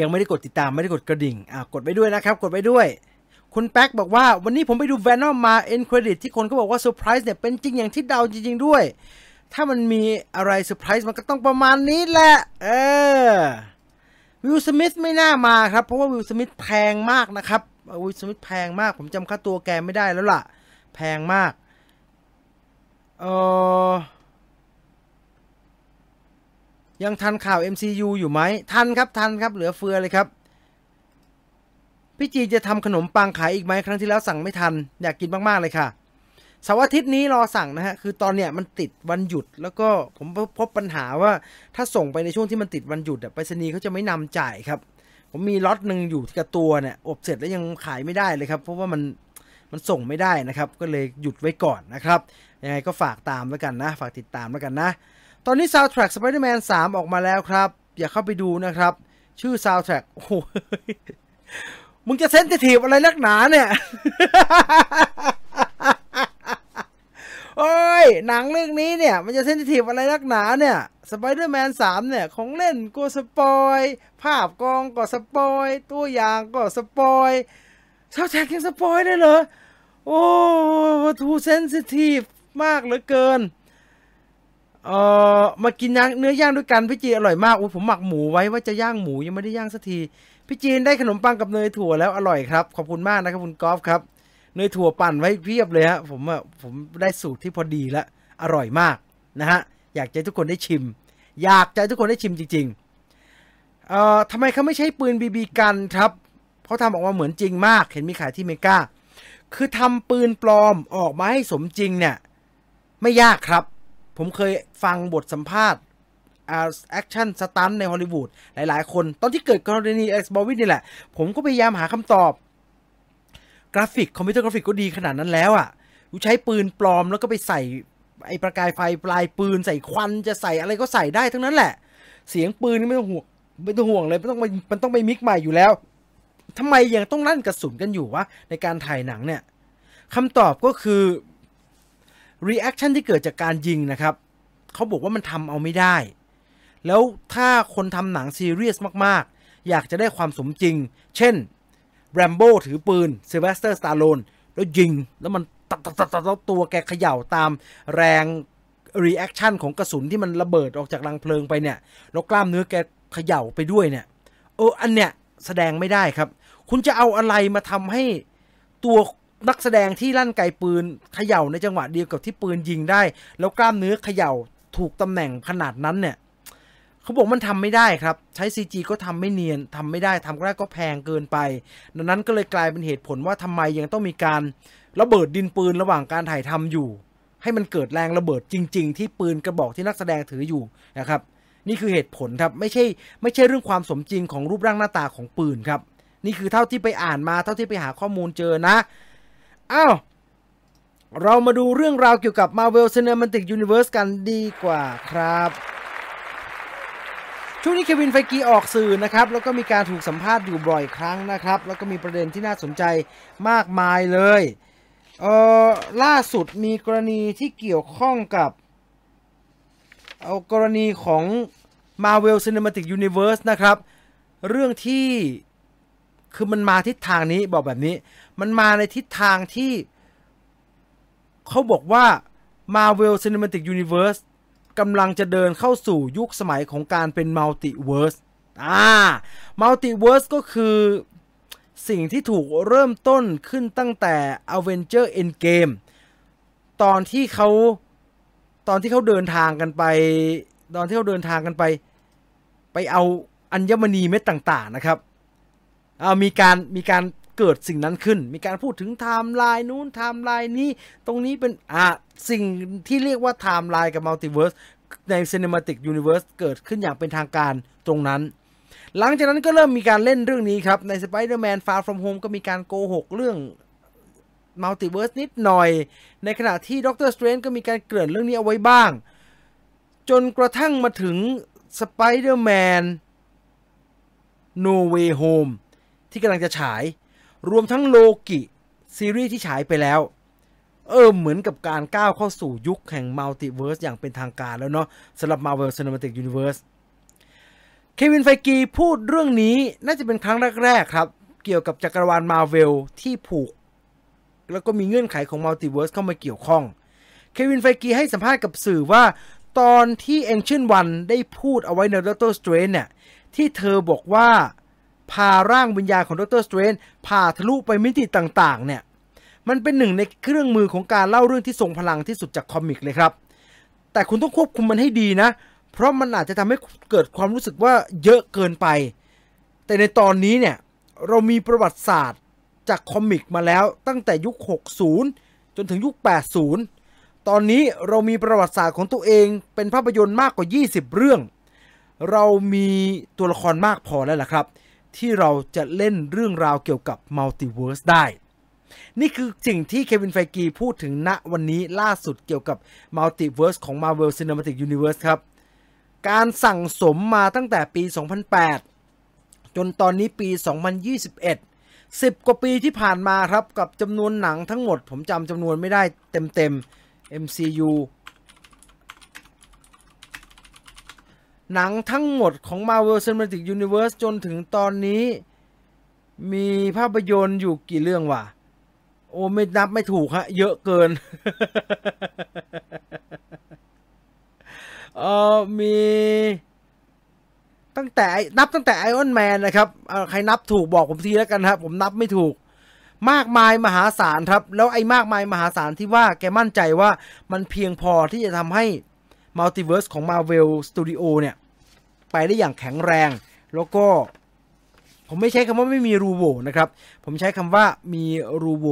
ยังไม่ได้กดติดตามไม่ได้กดกระดิ่งอ่ากดไปด้วยนะครับ กดไปด้วย คุณแป๊กบอกว่าวันนี้ผมไปดู Venom มา End Credit ที่คนก็บอกว่าเซอร์ไพรส์เนี่ยเป็นจริงอย่างที่เดาจริง ๆ ด้วย ถ้ามันมีอะไรเซอร์ไพรส์มันก็ต้องประมาณนี้แหละ เออวิลสมิธไม่น่ามาครับ เพราะว่าวิลสมิธแพงมากนะครับวิลสมิธแพงมาก ผมจำค่าตัวแกไม่ได้แล้วล่ะ แพงมากเออ ยังทันข่าว MCU อยู่ไหม ทันครับทันครับเหลือเฟือเลยครับ พี่จีจะทำขนมปังขายอีกไหมครั้งที่แล้วสั่งไม่ทัน อยากกินมากๆเลยค่ะเสาร์อาทิตย์นี้รอสั่งนะฮะ คือตอนเนี้ยมันติดวันหยุด แล้วก็ผมพบปัญหาว่าถ้าส่งไปในช่วงที่มันติดวันหยุดอะไปรษณีย์เขาจะไม่นำจ่ายครับ ผมมีล็อตหนึ่งอยู่กับตัวเนี่ยอบเสร็จแล้วยังขายไม่ได้เลยครับ เพราะว่ามันมันส่งไม่ได้นะครับ ก็เลยหยุดไว้ก่อนนะครับ ยังไงก็ฝากตามแล้วกันนะ ฝากติดตามแล้วกันนะ ตอนนี้ Soundtrack Spider-Man 3 ออกมาแล้วครับ อย่าเข้าไปดูนะครับ ชื่อ Soundtrack โอ้โหมึงจะ sensitive อะไรนักหนาเนี่ย โอ้ย หนังเรื่องนี้เนี่ย มันจะ sensitive อะไรนักหนาเนี่ย Spider-Man 3เนี่ย ของเล่นก็ spoil ภาพกองก็ spoil ตัวอย่างก็ spoil Soundtrack ยัง spoil ได้เหรอ โอ้ทูเซนซิทีฟมากเหลือเกิน เอ่อมากินย่างเนื้อย่างด้วยกันพี่จีอร่อยมากโอ้ผมหมักหมูไว้ว่าจะย่างหมูยังไม่ได้ย่างสักทีพี่จีนได้ขนมปังกับเนยถั่วแล้วอร่อยครับขอบคุณมากนะครับคุณกอล์ฟครับเนยถั่วปั่นไว้เพียบเลยฮะผมอะผมได้สูตรที่พอดีแล้วอร่อยมากนะฮะอยากจะให้ทุกคนได้ชิม อยากจะให้ทุกคนได้ชิมจริงๆเอ่อทำไมเขาไม่ใช้ปืนบีบีกันครับเพราะทำออกมาเหมือนจริงมาก เห็นมีขายที่เมกาคือทำปืนปลอมออกมาให้สมจริงเนี่ยไม่ยากครับ ผมเคยฟังบทสัมภาษณ์ action stunt ในฮอลลีวูดหลาย ๆ คน ตอนที่เกิดกรณีอเล็กซ์บอวินนี่แหละ ผมก็พยายามหาคำตอบ กราฟิก คอมพิวเตอร์กราฟิกก็ดีขนาดนั้นแล้วอะใช้ปืนปลอมแล้วก็ไปใส่ไอ้ประกายไฟปลายปืนใส่ควันจะใส่อะไรก็ใส่ได้ทั้งนั้นแหละ เสียงปืนนี่ไม่ต้องห่วงไม่ต้องห่วงเลยไม่ต้องมันต้องไป mix ใหม่อยู่แล้วทำไมยังต้องลั่นกระสุนกันอยู่วะในการถ่ายหนังเนี่ยคำตอบก็คือ reaction ที่เกิดจากการยิงนะครับเขาบอกว่ามันทำเอาไม่ได้ แล้วถ้าคนทำหนังซีเรียสมากๆ อยากจะได้ความสมจริง เช่นแรมโบ้ถือปืนซิลเวสเตอร์สตอลโลนแล้วยิง แล้วมันตัดตัดตัดตัดแล้วตัวแกเขย่าตามแรง reaction ของกระสุนที่มันระเบิดออกจากรังเพลิงไปเนี่ยแล้วกล้ามเนื้อแกเขย่าไปด้วยเนี่ยเอออันเนี้ยแสดงไม่ได้ครับ คุณจะเอาอะไรมาทำให้ตัว นักแสดงที่ลั่นไกปืนเขย่าในจังหวะเดียวกับที่ปืนยิงได้ แล้วกล้ามเนื้อเขย่าถูกตำแหน่งขนาดนั้นเนี่ยเขาบอกมันทำไม่ได้ครับ ใช้ CG ก็ทำไม่เนียนทำไม่ได้ทำก็ได้ก็แพงเกินไป ดังนั้นก็เลยกลายเป็นเหตุผลว่าทำไมยังต้องมีการระเบิดดินปืนระหว่างการถ่ายทำอยู่ ให้มันเกิดแรงระเบิดจริง ๆ ที่ปืนกระบอกที่นักแสดงถืออยู่นะครับ นี่คือเหตุผลครับไม่ใช่ไม่ใช่เรื่องความสมจริงของรูปร่างหน้าตาของปืนครับนี่คือเท่าที่ไปอ่านมาเท่าที่ไปหาข้อมูลเจอนะ อ้าว เรามาดูเรื่องราวเกี่ยวกับ Marvel Cinematic Universe กันดีกว่าครับ ช่วงนี้เควินไฟกีออกสื่อนะครับ แล้วก็มีการถูกสัมภาษณ์อยู่บ่อยครั้งนะครับ แล้วก็มีประเด็นที่น่าสนใจมากมายเลยเออล่าสุดมีกรณีที่เกี่ยวข้องกับ เอากรณีของ Marvel Cinematic Universe นะครับ เรื่องที่คือมันมาทิศทางนี้บอกแบบนี้ มันมาในทิศทางที่เขาบอกว่า Marvel Cinematic Universe กำลังจะเดินเข้าสู่ยุคสมัยของการเป็นมัลติเวิร์สอ่า Multiverse ก็คือสิ่งที่ถูกเริ่มต้นขึ้นตั้งแต่ Avenger Endgame ตอนที่เขาตอนที่เขาเดินทางกันไป ตอนที่เขาเดินทางกันไป ไปเอาอัญมณีเม็ดต่าง ๆ นะครับ เอามีการมีการ เกิดสิ่งนั้นขึ้น มีการพูดถึงไทม์ไลน์นู้นไทม์ไลน์นี้ ตรงนี้เป็นอะสิ่งที่เรียกว่าไทม์ไลน์กับ Multiverseใน Cinematic Universe เกิดขึ้นอย่างเป็นทางการตรงนั้น หลังจากนั้นก็เริ่มมีการเล่นเรื่องนี้ครับ ใน Spider-Man Far From Home ก็มีการโกหกเรื่อง Multiverse นิดหน่อย ในขณะที่ Doctor Strange ก็มีการเกริ่นเรื่องนี้เอาไว้บ้าง จนกระทั่งมาถึง Spider-Man No Way Home ที่กำลังจะฉาย รวมทั้งโลกิซีรีส์ที่ฉายไปแล้ว เออเหมือนกับการก้าวเข้าสู่ยุคแห่ง Multiverse อย่างเป็นทางการแล้วเนาะสำหรับ Marvel Cinematic Universe Kevin Feige พูดเรื่องนี้น่าจะเป็นครั้งแรก ๆ ครับ เกี่ยวกับจักรวาลมาเวลที่ผูก แล้วก็มีเงื่อนไขของ Multiverse เข้ามาเกี่ยวข้อง Kevin Feige ให้สัมภาษณ์กับสื่อว่า ตอนที่ Ancient One ได้พูดเอาไว้ใน Doctor Strange เนี่ยที่เธอบอกว่า พาร่างวิญญาณของ Dr. Strangeผ่าทะลุไปมิติต่างๆ เนี่ย มันเป็นหนึ่งในเครื่องมือของการเล่าเรื่องที่ทรงพลังที่สุดจากคอมิกเลยครับ แต่คุณต้องควบคุมมันให้ดีนะ เพราะมันอาจจะทำให้เกิดความรู้สึกว่าเยอะเกินไป แต่ในตอนนี้เนี่ย เรามีประวัติศาสตร์จากคอมิกมาแล้วตั้งแต่ยุค 60 จนถึงยุค 80 ตอนนี้เรามีประวัติศาสตร์ของตัวเองเป็นภาพยนตร์มากกว่า 20 เรื่อง เรามีตัวละครมากพอแล้วล่ะครับ ที่เราจะเล่นเรื่องราวเกี่ยวกับ Multiverse ได้ นี่คือสิ่งที่ Kevin Feige พูดถึงณวันนี้ล่าสุดเกี่ยวกับ Multiverse ของ Marvel Cinematic Universe ครับ การสั่งสมมาตั้งแต่ปี 2008 จนตอนนี้ปี 2021 10 กว่าปีที่ผ่านมาครับ กับจำนวนหนังทั้งหมด ผมจำจำนวนไม่ได้เต็มๆ MCU หนังทั้งหมดของ Marvel Cinematic Universe จนถึงตอนนี้ มีภาพยนตร์อยู่กี่เรื่องวะ โอ้ไม่นับไม่ถูกฮะ เยอะเกิน เออมี ตั้งแต่นับตั้งแต่ไอออนแมนนะครับใครนับถูกบอกผมทีแล้วกันครับ ผมนับไม่ถูก มากมายมหาศาลครับ แล้วไอ้มากมายมหาศาลที่ว่าแกมั่นใจว่ามันเพียงพอที่จะทำให้ มัลติเวิร์สของ Marvel Studio เนี่ย ไปได้อย่างแข็งแรง แล้วก็ ผมไม่ใช้คำว่าไม่มีรูโหว่นะครับ ผมใช้คำว่ามีรูโหว่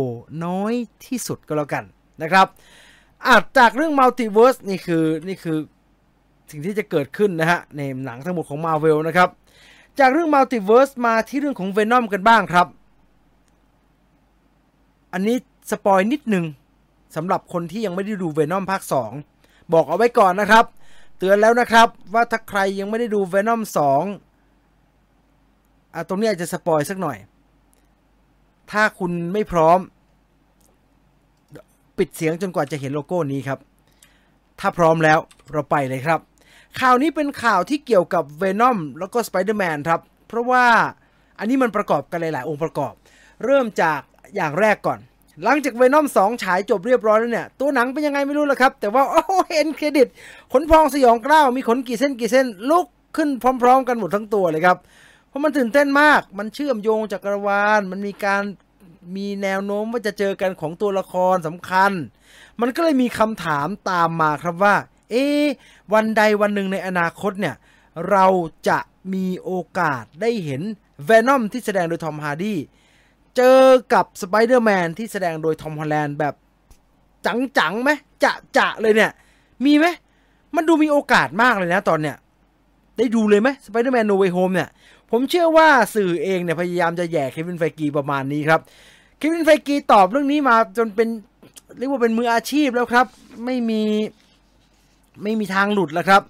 น้อยที่สุดก็แล้วกันนะครับอาจากเรื่อง Multiverse นี่คือนี่คือสิ่งที่จะเกิดขึ้นนะฮะ ในหนังทั้งหมดของ Marvel นะครับ จากเรื่อง Multiverse มาที่เรื่องของ Venom กันบ้างครับ อันนี้สปอยล์นิดนึงสำหรับคนที่ยังไม่ได้ดู Venom ภาค 2 บอกเอาไว้ก่อนนะครับ เตือนแล้วนะครับว่าถ้าใครยังไม่ได้ดู Venom 2อะตรงนี้อาจจะสปอยล์สักหน่อย ถ้าคุณไม่พร้อม ปิดเสียงจนกว่าจะเห็นโลโก้นี้ครับ ถ้าพร้อมแล้วเราไปเลยครับ ข่าวนี้เป็นข่าวที่เกี่ยวกับ Venom แล้วก็ Spider-Man ครับ เพราะว่าอันนี้มันประกอบกันหลาย ๆ องค์ประกอบ เริ่มจากอย่างแรกก่อน หลังจากเวนอมสองฉายจบเรียบร้อยแล้วเนี่ย ตัวหนังเป็นยังไงไม่รู้ละครับ แต่ว่า โอ้เอ็นเครดิต ขนพองสยองกล้าวมีขนกี่เส้นกี่เส้น ลุกขึ้นพร้อม ๆ กันหมดทั้งตัวเลยครับ เพราะมันตื่นเต้นมาก มันเชื่อมโยงจักรวาล มันมีการมีแนวโน้มว่าจะเจอกันของตัวละครสำคัญ มันก็เลยมีคำถามตามมาครับว่า เอ๊วันใดวันหนึ่งในอนาคตเนี่ย เราจะมีโอกาสได้เห็น Venom ที่แสดงโดย Tom Hardy เจอกับสไปเดอร์แมนที่แสดงโดย Tom Holland แบบจังๆไหมจะจะเลยเนี่ย มีไหมมันดูมีโอกาสมากเลยนะตอนเนี้ย ได้ดูเลยไหม Spider-Man No Way Home เนี่ย ผมเชื่อว่าสื่อเองเนี่ยพยายามจะแหย่ Kevin Feige ประมาณนี้ครับ Kevin Feige ตอบเรื่องนี้มาจนเป็นเรียกว่าเป็นมืออาชีพแล้วครับ ไม่มีไม่มีทางหลุดแล้วครับ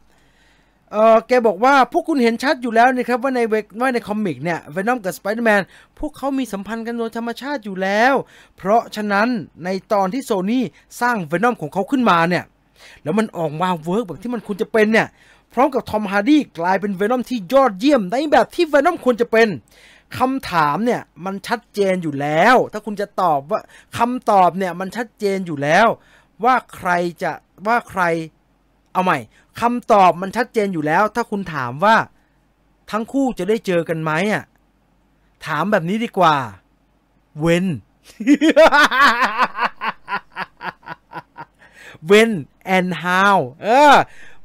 เออแกบอกว่าพวกคุณเห็นชัดอยู่แล้วนะครับว่าในเวว่าในคอมิกเนี่ย Venom กับสไปเดอร์แมนพวกเขามีสัมพันธ์กันโดยธรรมชาติอยู่แล้ว เพราะฉะนั้นในตอนที่โซนี่สร้าง Venom ของเขาขึ้นมาเนี่ยแล้วมันออกมาเวิร์กแบบที่มันควรจะเป็นเนี่ยพร้อมกับ Tom Hardy กลายเป็น Venom ที่ยอดเยี่ยมในแบบที่ Venom ควรจะเป็นคำถามเนี่ยมันชัดเจนอยู่แล้ว ถ้าคุณจะตอบว่าคำตอบเนี่ยมันชัดเจนอยู่แล้ว ว่าใครจะว่าใครเอาใหม่ คำตอบมันชัดเจนอยู่แล้ว ถ้าคุณถามว่าทั้งคู่จะได้เจอกันไหมอะ ถามแบบนี้ดีกว่า when when and how เออ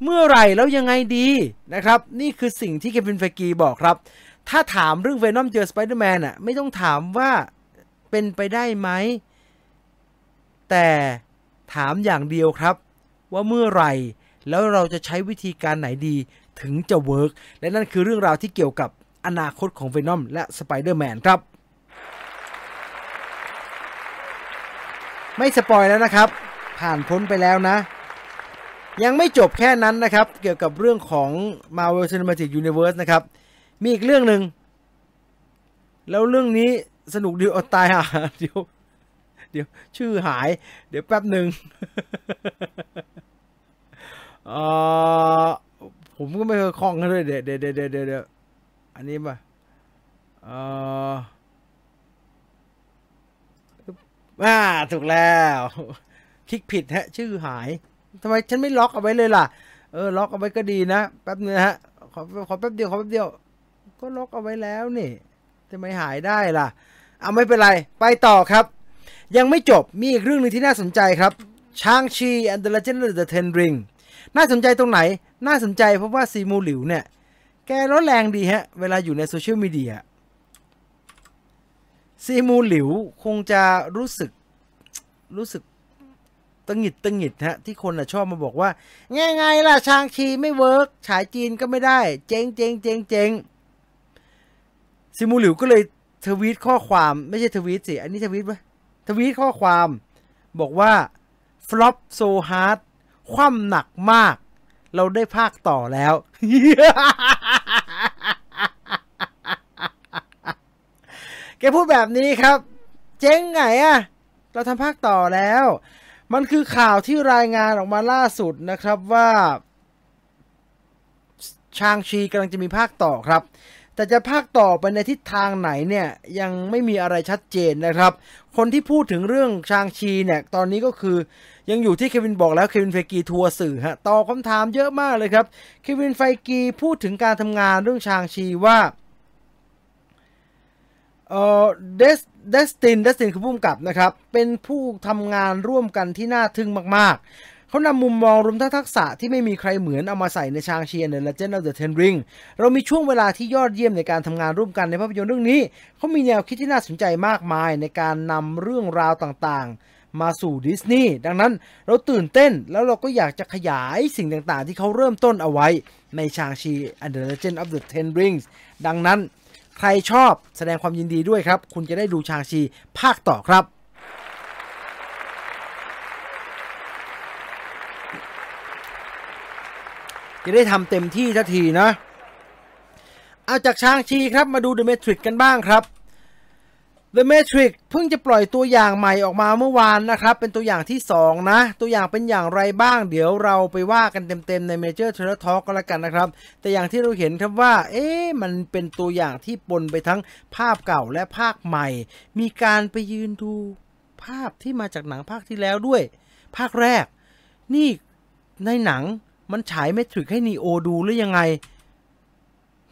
เมื่อไหร่แล้วยังไงดีนะครับ นี่คือสิ่งที่ Kevin Feige บอกครับ ถ้าถามเรื่อง Venom เจอสไปเดอร์แมนอะ ไม่ต้องถามว่าเป็นไปได้ไหม แต่ถามอย่างเดียวครับ ว่าเมื่อไหร่ แล้วเราจะใช้วิธีการไหนดีถึงจะเวิร์กและนั่นคือเรื่องราวที่เกี่ยวกับอนาคตของ Venom และสไปเดอร์แมนครับ ไม่สปอยล์แล้วนะครับ ผ่านพ้นไปแล้วนะ ยังไม่จบแค่นั้นนะครับ เกี่ยวกับเรื่องของ Marvel Cinematic Universe นะครับ มีอีกเรื่องหนึ่งแล้วเรื่องนี้สนุกดีอาตายอะเดี๋ยวเดี๋ยวชื่อหาย เดี๋ยวแป๊บหนึ่ง เออผมก็ไม่เคยคล่องกันเลยเดี๋ยวเดี๋ยวเดี๋ยวเดี๋ยวเดี๋ยวอันนี้ป่ะเอออ่าถูกแล้วคลิกผิดฮะ ชื่อหายทำไมฉันไม่ล็อกเอาไว้เลยล่ะ เออ ล็อกเอาไว้ก็ดีนะแป๊บนึงฮะขอขอแป๊บเดียวขอแป๊บเดียว ก็ล็อกเอาไว้แล้วนี่ทำไมหายได้ล่ะเอาไม่เป็นไร ไปต่อครับ ยังไม่จบมีอีกเรื่องหนึ่งที่น่าสนใจครับชางชี and the legend of the ten ring น่าสนใจตรงไหน น่าสนใจเพราะว่า Simu Liu เนี่ย แกร้อนแรงดีฮะ เวลาอยู่ในโซเชียลมีเดีย Simu Liu คงจะรู้สึกรู้สึกตังหิดตังหิดฮะ ที่คนอะชอบมาบอกว่าไงไงล่ะ Shang-Chi ไม่เวิร์กฉายจีนก็ไม่ได้ เจ๊งเจ๊งเจ๊งเจ๊ง Simu Liu ก็เลยทวีตข้อความไม่ใช่ทวีตสิ อันนี้ทวีตปะทวีตข้อความ บอกว่า flop so hard คว่ำหนักมาก เราได้ภาคต่อแล้ว แกพูดแบบนี้ครับ เจ๊งไงอะเราทำภาคต่อแล้ว มันคือข่าวที่รายงานออกมาล่าสุดนะครับว่า Shang-Chi กำลังจะมีภาคต่อครับ แต่จะภาคต่อไปในทิศทางไหนเนี่ยยังไม่มีอะไรชัดเจนนะครับ คนที่พูดถึงเรื่อง Shang-Chi เนี่ยตอนนี้ก็คือ ยังอยู่ที่เควินบอกแล้ว Kevin Feige ทัวร์สื่อฮะตอบคำถามเยอะมากเลยครับ Kevin Feige พูดถึงการทำงานเรื่อง Shang-Chi ว่าเอ่อเดสเดสตินเดสตินคือผู้กำกับนะครับ เป็นผู้ทำงานร่วมกันที่น่าทึ่งมาก ๆ เขานำมุมมองรวมทั้งทักษะที่ไม่มีใครเหมือนเอามาใส่ในชางชีใน Legend of the Ten Ring เรามีช่วงเวลาที่ยอดเยี่ยมในการทำงานร่วมกันในภาพยนตร์เรื่องนี้ เขามีแนวคิดที่น่าสนใจมากมายในการนำเรื่องราวต่าง ๆ มาสู่ดิสนีย์ดังนั้นเราตื่นเต้นแล้วเราก็อยากจะขยายสิ่งต่างๆ ที่เขาเริ่มต้นเอาไว้ในชางชี and the Legend of the Ten Rings ดังนั้นใครชอบแสดงความยินดีด้วยครับ คุณจะได้ดูชางชีภาคต่อครับจะได้ทำเต็มที่ทันทีนะ เอาจากชางชีครับมาดู The Matrix กันบ้างครับ The Matrix เพิ่งจะปล่อยตัวอย่างใหม่ออกมาเมื่อวานนะครับ เป็นตัวอย่างที่ 2 นะ ตัวอย่างเป็นอย่างไรบ้าง เดี๋ยวเราไปว่ากันเต็มๆใน Major Trailer Talk ก็แล้วกันนะครับ แต่อย่างที่เราเห็นครับว่า เอ๊ะมันเป็นตัวอย่างที่ปนไปทั้งภาพเก่าและภาคใหม่ มีการไปยืนดูภาพที่มาจากหนังภาคที่แล้วด้วย ภาคแรก นี่ในหนังมันฉายเมทริกให้นีโอดูหรือยังไง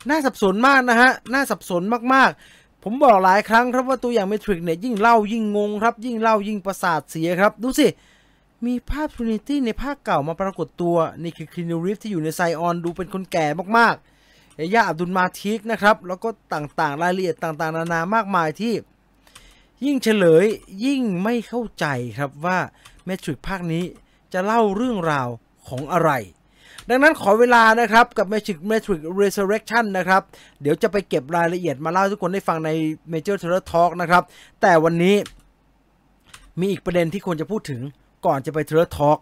น่าสับสนมากนะฮะ น่าสับสนมากๆ ผมบอกหลายครั้งครับว่าตัวอย่างเมทริกเนี่ยยิ่งเล่ายิ่งงงครับ ยิ่งเล่ายิ่งประสาทเสียครับ ดูสิ มีภาพทรินิตี้ในภาคเก่ามาปรากฏตัว นี่คือคินูริฟที่อยู่ในไซออนดูเป็นคนแก่มากๆเอย่าอับดุลมาทิกนะครับ แล้วก็ต่างๆ รายละเอียดต่างๆ นานามากมายที่ ยิ่งเฉลยยิ่งไม่เข้าใจครับว่าเมทริกภาคนี้จะเล่าเรื่องราวของอะไร ดังนั้นขอเวลานะครับกับ Matrix Matrix Resurrection นะครับ เดี๋ยวจะไปเก็บรายละเอียดมาเล่าทุกคนได้ฟังใน Major Terror Talk นะครับ แต่วันนี้มีอีกประเด็นที่ควรจะพูดถึงก่อนจะไป Terror Talk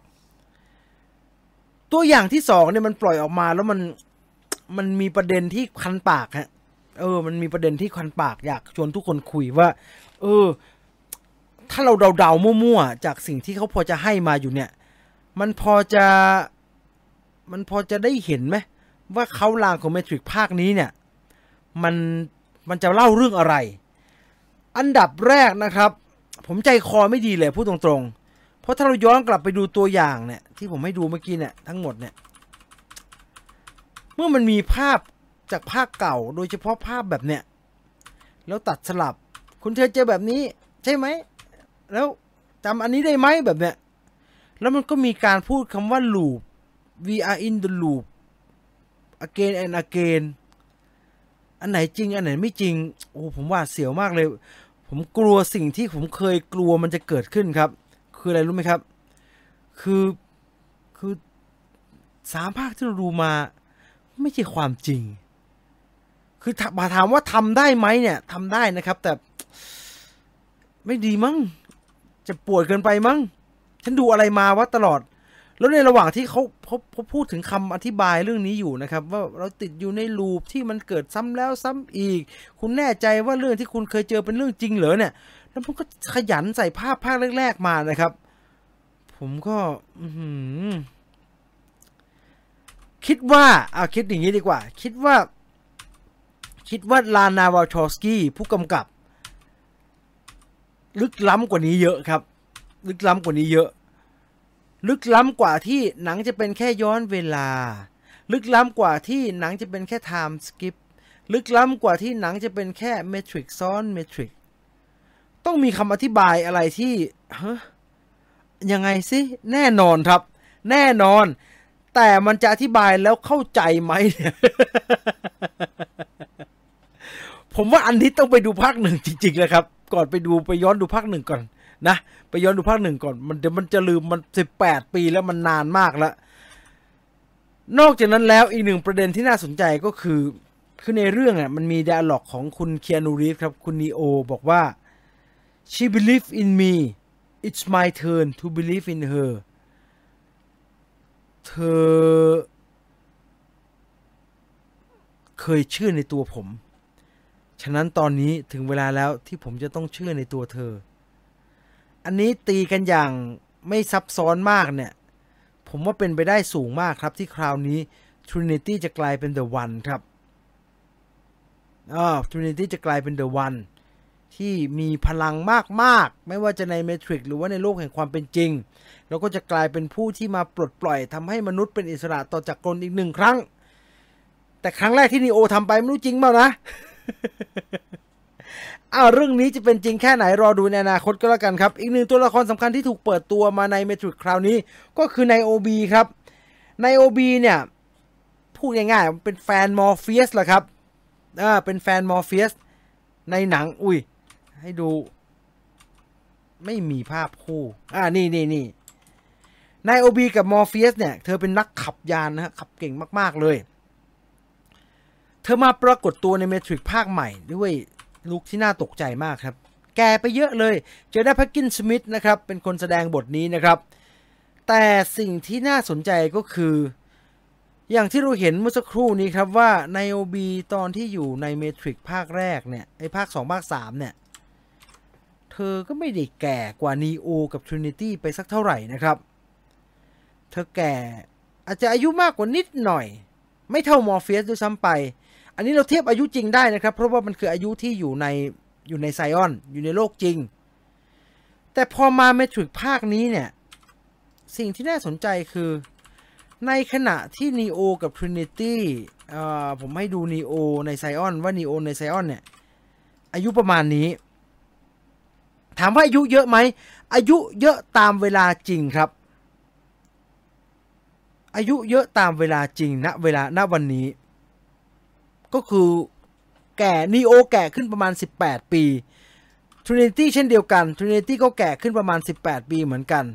ตัวอย่างที่สองเนี่ยมันปล่อยออกมาแล้วมันมันมีประเด็นที่คันปากฮะเออ มันมีประเด็นที่คันปากอยากชวนทุกคนคุยว่า เออ ถ้าเราเดาๆมั่วๆ จากสิ่งที่เขาพอจะให้มาอยู่เนี่ย มันพอจะ มันพอจะได้เห็นไหมว่าเขาลางของเมทริกภาคนี้เนี่ย มันมันจะเล่าเรื่องอะไร อันดับแรกนะครับ ผมใจคอไม่ดีเลยพูดตรงๆ เพราะถ้าเราย้อนกลับไปดูตัวอย่างเนี่ย ที่ผมให้ดูเมื่อกี้เนี่ยทั้งหมดเนี่ย เมื่อมันมีภาพจากภาคเก่าโดยเฉพาะภาพแบบเนี้ยแล้วตัดสลับ คุณเธอเจอแบบนี้ ใช่ไหม แล้วจำอันนี้ได้ไหมแบบเนี้ยแล้วมันก็มีการพูดคำว่า loop we are in the loop again and again อันไหนจริง อันไหนไม่จริง โอ้ผมว่าเสียวมากเลย ผมกลัวสิ่งที่ผมเคยกลัวมันจะเกิดขึ้นครับ คืออะไรรู้ไหมครับ คือคือสามภาคที่เราดูมา ไม่ใช่ความจริง คือมาถามว่าทำได้ไหมเนี่ยทำได้นะครับ แต่ไม่ดีมั้งจะปวดเกินไปมั้งฉันดูอะไรมาวะตลอด แล้วในระหว่างที่เขาเขาเขาพูดถึงคำอธิบายเรื่องนี้อยู่นะครับ ว่าเราติดอยู่ในลูปที่มันเกิดซ้ำแล้วซ้ำอีก คุณแน่ใจว่าเรื่องที่คุณเคยเจอเป็นเรื่องจริงเหรอเนี่ย แล้วผมก็ขยันใส่ภาพภาคแรกๆมานะครับ ผมก็อืคิดว่าเอาคิดอย่างนี้ดีกว่า คิดว่า คิดว่าลานาวาชอสกี้ผู้กำกับ ลึกล้ำกว่านี้เยอะครับ ลึกล้ำกว่านี้เยอะ ลึกล้ำกว่าที่หนังจะเป็นแค่ย้อนเวลา ลึกล้ำกว่าที่หนังจะเป็นแค่ time skip ลึกล้ำกว่าที่หนังจะเป็นแค่ Matrix ซ้อน Matrix ต้องมีคำอธิบายอะไรที่ฮะยังไงสิ แน่นอนครับ แน่นอน แต่มันจะอธิบายแล้วเข้าใจไหมเนี่ยผมว่าอันนี้ต้องไปดูภาคหนึ่งจริงๆเลยครับ ก่อนไปดูไปย้อนดูภาคหนึ่งก่อน นะไปย้อนดูภาคหนึ่งก่อนมันเดี๋ยวมันจะลืมมันสิบแปดปีแล้วมันนานมากแล้ว นอกจากนั้นแล้วอีกหนึ่งประเด็นที่น่าสนใจก็คือคือในเรื่องอะมันมีด a l ล็อกของคุณเคียนูรีฟครับคุณนีโอบอกว่า she believe in me it's my turn to believe in her เธอ เคยเชื่อในตัวผม ฉะนั้นตอนนี้ถึงเวลาแล้วที่ผมจะต้องเชื่อในตัวเธอ อันนี้ตีกันอย่างไม่ซับซ้อนมากเนี่ย ผมว่าเป็นไปได้สูงมากครับที่คราวนี้ Trinity จะกลายเป็น The One ครับอ่า Trinity จะกลายเป็น The One ที่มีพลังมากๆ ไม่ว่าจะใน Matrix หรือว่าในโลกแห่งความเป็นจริง แล้วก็จะกลายเป็นผู้ที่มาปลดปล่อยทำให้มนุษย์เป็นอิสระต่อจากกลอีกหนึ่งครั้ง แต่ครั้งแรกที่นีโอทำไปไม่รู้จริงเปล่านะ อ้าวเรื่องนี้จะเป็นจริงแค่ไหนรอดูในอนาคตก็แล้วกันครับ อีกหนึ่งตัวละครสำคัญที่ถูกเปิดตัวมาใน Matrix คราวนี้ก็คือใน OB ครับใน OB เนี่ยพูดง่ายๆเป็นแฟนมอร์เฟียสแหละครับอ่าเป็นแฟนมอร์เฟียสในหนังอุ้ยให้ดู ไม่มีภาพคู่อ่านี่นี่นี่นายโอบีกับมอร์เฟียสเนี่ย เธอเป็นนักขับยานนะฮะขับเก่งมาก ๆ เลย เธอมาปรากฏตัวในเมทริกภาคใหม่ด้วย ลุคที่น่าตกใจมากครับ แกไปเยอะเลย เจอได้พักกินสมิธนะครับ เป็นคนแสดงบทนี้นะครับ แต่สิ่งที่น่าสนใจก็คือ อย่างที่เราเห็นเมื่อสักครู่นี้ครับว่าในโอบีตอนที่อยู่ในเมทริกภาคแรกเนี่ยไอภาค 2 ภาค 3 เนี่ย เธอก็ไม่ได้แก่กว่านีโอกับทรินิตี้ไปสักเท่าไหร่นะครับ เธอแก่อาจจะอายุมากกว่านิดหน่อย ไม่เท่ามอร์เฟียสด้วยซ้ำไป อันนี้เราเทียบอายุจริงได้นะครับ เพราะว่ามันคืออายุที่อยู่ในอยู่ในไซออน อยู่ในโลกจริง แต่พอมา Matrix ภาคนี้เนี่ย สิ่งที่น่าสนใจคือในขณะที่ Neo กับ Trinity ผมให้ดู Neo ในไซออนว่า Neo ในไซออนเนี่ย อายุประมาณนี้ ถามว่าอายุเยอะไหม อายุเยอะตามเวลาจริงครับ อายุเยอะตามเวลาจริงณเวลาณวันนี้ ก็คือแก่นีโอแก่ขึ้นประมาณ 18 ปี Trinity เช่นเดียวกัน Trinity ก็แก่ขึ้นประมาณ 18 ปีเหมือนกัน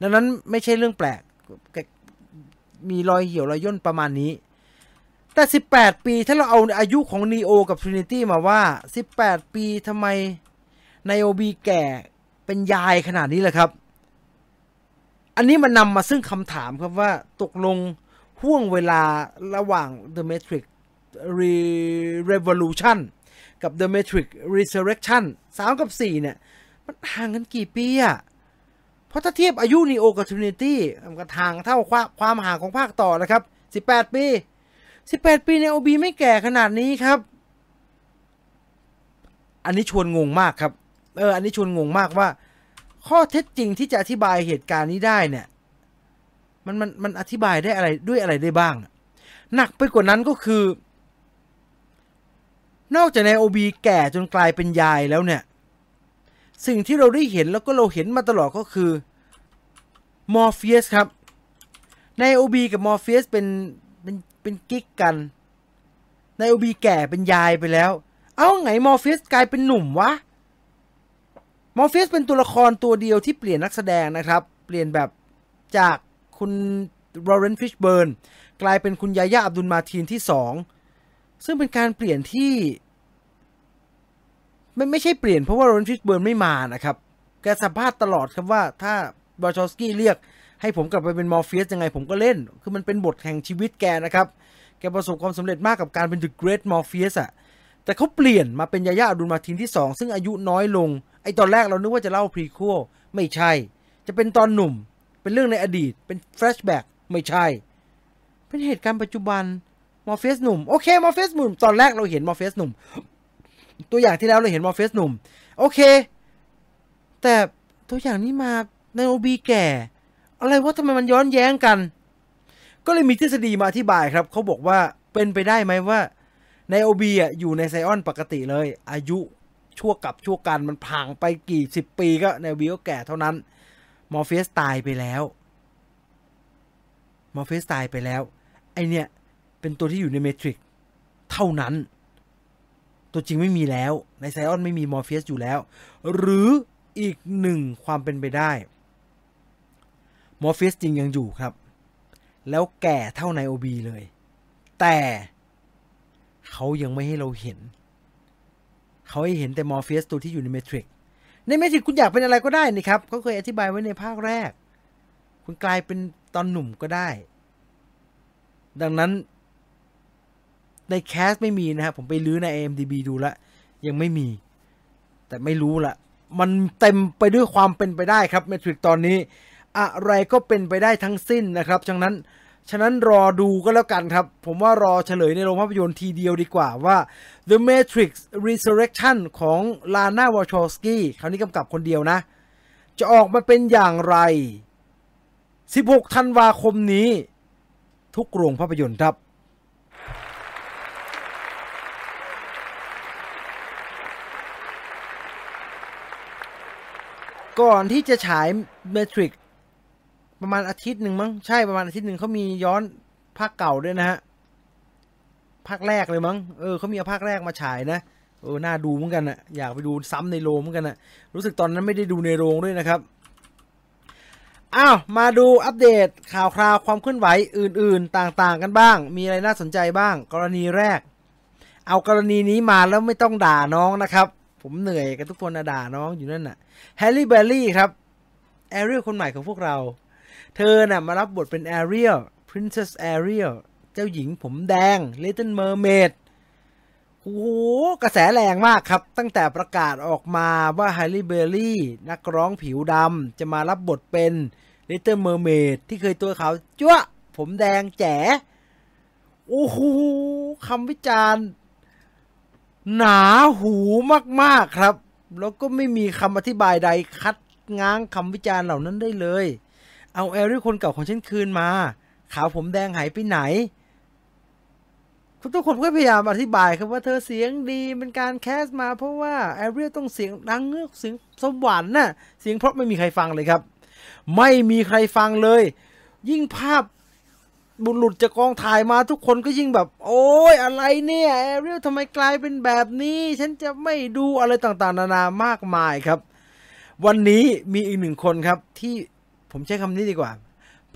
ดังนั้นไม่ใช่เรื่องแปลก มีรอยเหี่ยวรอยย่นประมาณนี้ แต่ 18 ปีถ้าเราเอาอายุของ Neo กับ Trinity มาว่า 18 ปีทำไมไนโอบีแก่เป็นยายขนาดนี้แหละครับ อันนี้มันนำมาซึ่งคำถามครับว่าตกลงห่วงเวลาระหว่าง The Matrix Revolution กับ The Matrix Resurrection 3 กับ 4 เนี่ย มันห่างกันกี่ปีอะเพราะถ้าเทียบอายุ Neo กับ Trinity มันก็ห่างเท่าความห่างของภาคต่อนะครับ 18 ปี 18 ปีใน OB ไม่แก่ขนาดนี้ครับ อันนี้ชวนงงมากครับ เออ อันนี้ชวนงงมากว่า ข้อเท็จจริงที่จะอธิบายเหตุการณ์นี้ได้เนี่ยมันมันมันอธิบายได้อะไรด้วยอะไรได้บ้าง หนักไปกว่านั้นก็คือ นอกจากในโอบีแก่จนกลายเป็นยายแล้วเนี่ย สิ่งที่เราได้เห็นแล้วก็เราเห็นมาตลอดก็คือมอร์เฟียสครับไนโอบีกับมอร์เฟียสเป็นเป็นเป็นกิ๊กกันไนโอบีแก่เป็นยายไปแล้ว เอาไงมอร์เฟียสกลายเป็นหนุ่มวะมอร์เฟียสเป็นตัวละครตัวเดียวที่เปลี่ยนนักแสดงนะครับ เปลี่ยนแบบจากคุณลอเรนซ์ ฟิชเบิร์นกลายเป็นคุณยาห์ยาอับดุลมาทีนที่สองซึ่งเป็นการเปลี่ยนที่ ไม่ไม่ใช่เปลี่ยนเพราะว่าลอเรนซ์ ฟิชเบิร์นไม่มานะครับ แกสัมภาษณ์ตลอดครับว่าถ้าวาชอว์สกี้เรียกให้ผมกลับไปเป็นมอร์เฟียสยังไงผมก็เล่น คือมันเป็นบทแห่งชีวิตแกนะครับ แกประสบความสำเร็จมากกับการเป็น The Great Morpheus อะแต่เขาเปลี่ยนมาเป็นยาห์ยา อับดุลมาทีนที่ 2 ซึ่งอายุน้อยลง ไอตอนแรกเรานึกว่าจะเล่า prequel ไม่ใช่ จะเป็นตอนหนุ่ม เป็นเรื่องในอดีต เป็น flashback ไม่ใช่ เป็นเหตุการณ์ปัจจุบันมอร์เฟสหนุ่ม โอเคมอร์เฟสหนุ่ม ตอนแรกเราเห็นมอร์เฟสหนุ่ม ตัวอย่างที่แล้วเราเห็นมอร์เฟสหนุ่ม โอเค แต่ตัวอย่างนี้มาไนโอบีแก่ อะไรวะทำไมมันย้อนแย้งกัน ก็เลยมีทฤษฎีมาอธิบายครับ เขาบอกว่าเป็นไปได้ไหมว่าไนโอบีอะอยู่ในไซออนปกติเลย อายุชั่วกับชั่วกันมันผ่านไปกี่สิบปีก็ไนโอบีก็แก่เท่านั้น มอร์เฟสตายไปแล้ว มอร์เฟสตายไปแล้ว ไอเนี่ยเป็นตัวที่อยู่ใน Matrix เท่านั้น ตัวจริงไม่มีแล้ว ในไซออนไม่มีมอร์เฟียสอยู่แล้ว หรืออีกหนึ่งความเป็นไปได้มอร์เฟียสจริงยังอยู่ครับ แล้วแก่เท่าไนโอบีเลย แต่เขายังไม่ให้เราเห็น เขาให้เห็นแต่มอร์เฟียสตัวที่อยู่ใน Matrix ใน Matrix คุณอยากเป็นอะไรก็ได้นี่ครับเขาเคยอธิบายไว้ในภาคแรก คุณกลายเป็นตอนหนุ่มก็ได้ ดังนั้น ในแคสไม่มีนะครับผมไปลื้อใน AMDB ดูแล้วยังไม่มี แต่ไม่รู้ละมันเต็มไปด้วยความเป็นไปได้ครับเมทริกตอนนี้ อะไรก็เป็นไปได้ทั้งสิ้นนะครับฉะนั้นฉะนั้นรอดูก็แล้วกันครับ ผมว่ารอเฉลยในโรงภาพยนตร์ทีเดียวดีกว่าว่า The Matrix Resurrection ของลาน่าวอชอสกี้คราวนี้กำกับคนเดียวนะ จะออกมาเป็นอย่างไร 16 ธันวาคมนี้ ทุกโรงภาพยนตร์ครับ ก่อนที่จะฉายเมทริกประมาณอาทิตย์หนึ่งมั้งใช่ประมาณอาทิตย์หนึ่งเขามีย้อนภาคเก่าด้วยนะฮะภาคแรกเลยมั้งเออเขามีเอาภาคแรกมาฉายนะเออน่าดูเหมือนกันอะอยากไปดูซ้ำในโรงเหมือนกันอะรู้สึกตอนนั้นไม่ได้ดูในโรงด้วยนะครับอ้าวมาดูอัปเดตข่าวคราวความเคลื่อนไหวอื่นๆ ต่างๆกันบ้าง มีอะไรน่าสนใจบ้าง กรณีแรก เอากรณีนี้มาแล้วไม่ต้องด่าน้องนะครับ ผมเหนื่อยกับทุกคนอะ ด่าน้องอยู่นั่นน่ะแฮร์รี่เบลลี่ครับแอเรียลคนใหม่ของพวกเรา เธอน่ะมารับบทเป็นแอเรียล Princess Ariel เจ้าหญิงผมแดง Little Mermaid โอ้โหกระแสแรงมากครับ ตั้งแต่ประกาศออกมาว่าแฮร์รี่เบลลี่นักร้องผิวดำจะมารับบทเป็น Little Mermaid ที่เคยตัวขาวจั๊วะผมแดงแจ๋โอ้โหคำวิจารณ์ หนาหูมากๆครับ แล้วก็ไม่มีคำอธิบายใดคัดง้างคำวิจารณ์เหล่านั้นได้เลย เอาแอริลคนเก่าของฉันคืนมา ขาวผมแดงหายไปไหนทุกคนก็พยายามอธิบายครับว่าเธอเสียงดีเป็นการ cast มา เพราะว่าแอริลต้องเสียงดังเงือกเสียงสวรรค์น่ะเสียงเพราะไม่มีใครฟังเลยครับ ไม่มีใครฟังเลย ยิ่งภาพ หลุดจากกองถ่ายมาทุกคนก็ยิ่งแบบ โอ้ยอะไรเนี่ยแอริลทำไมกลายเป็นแบบนี้ ฉันจะไม่ดูอะไรต่างๆ นานามากมายครับ วันนี้มีอีกหนึ่งคนครับ ที่ผมใช้คำนี้ดีกว่า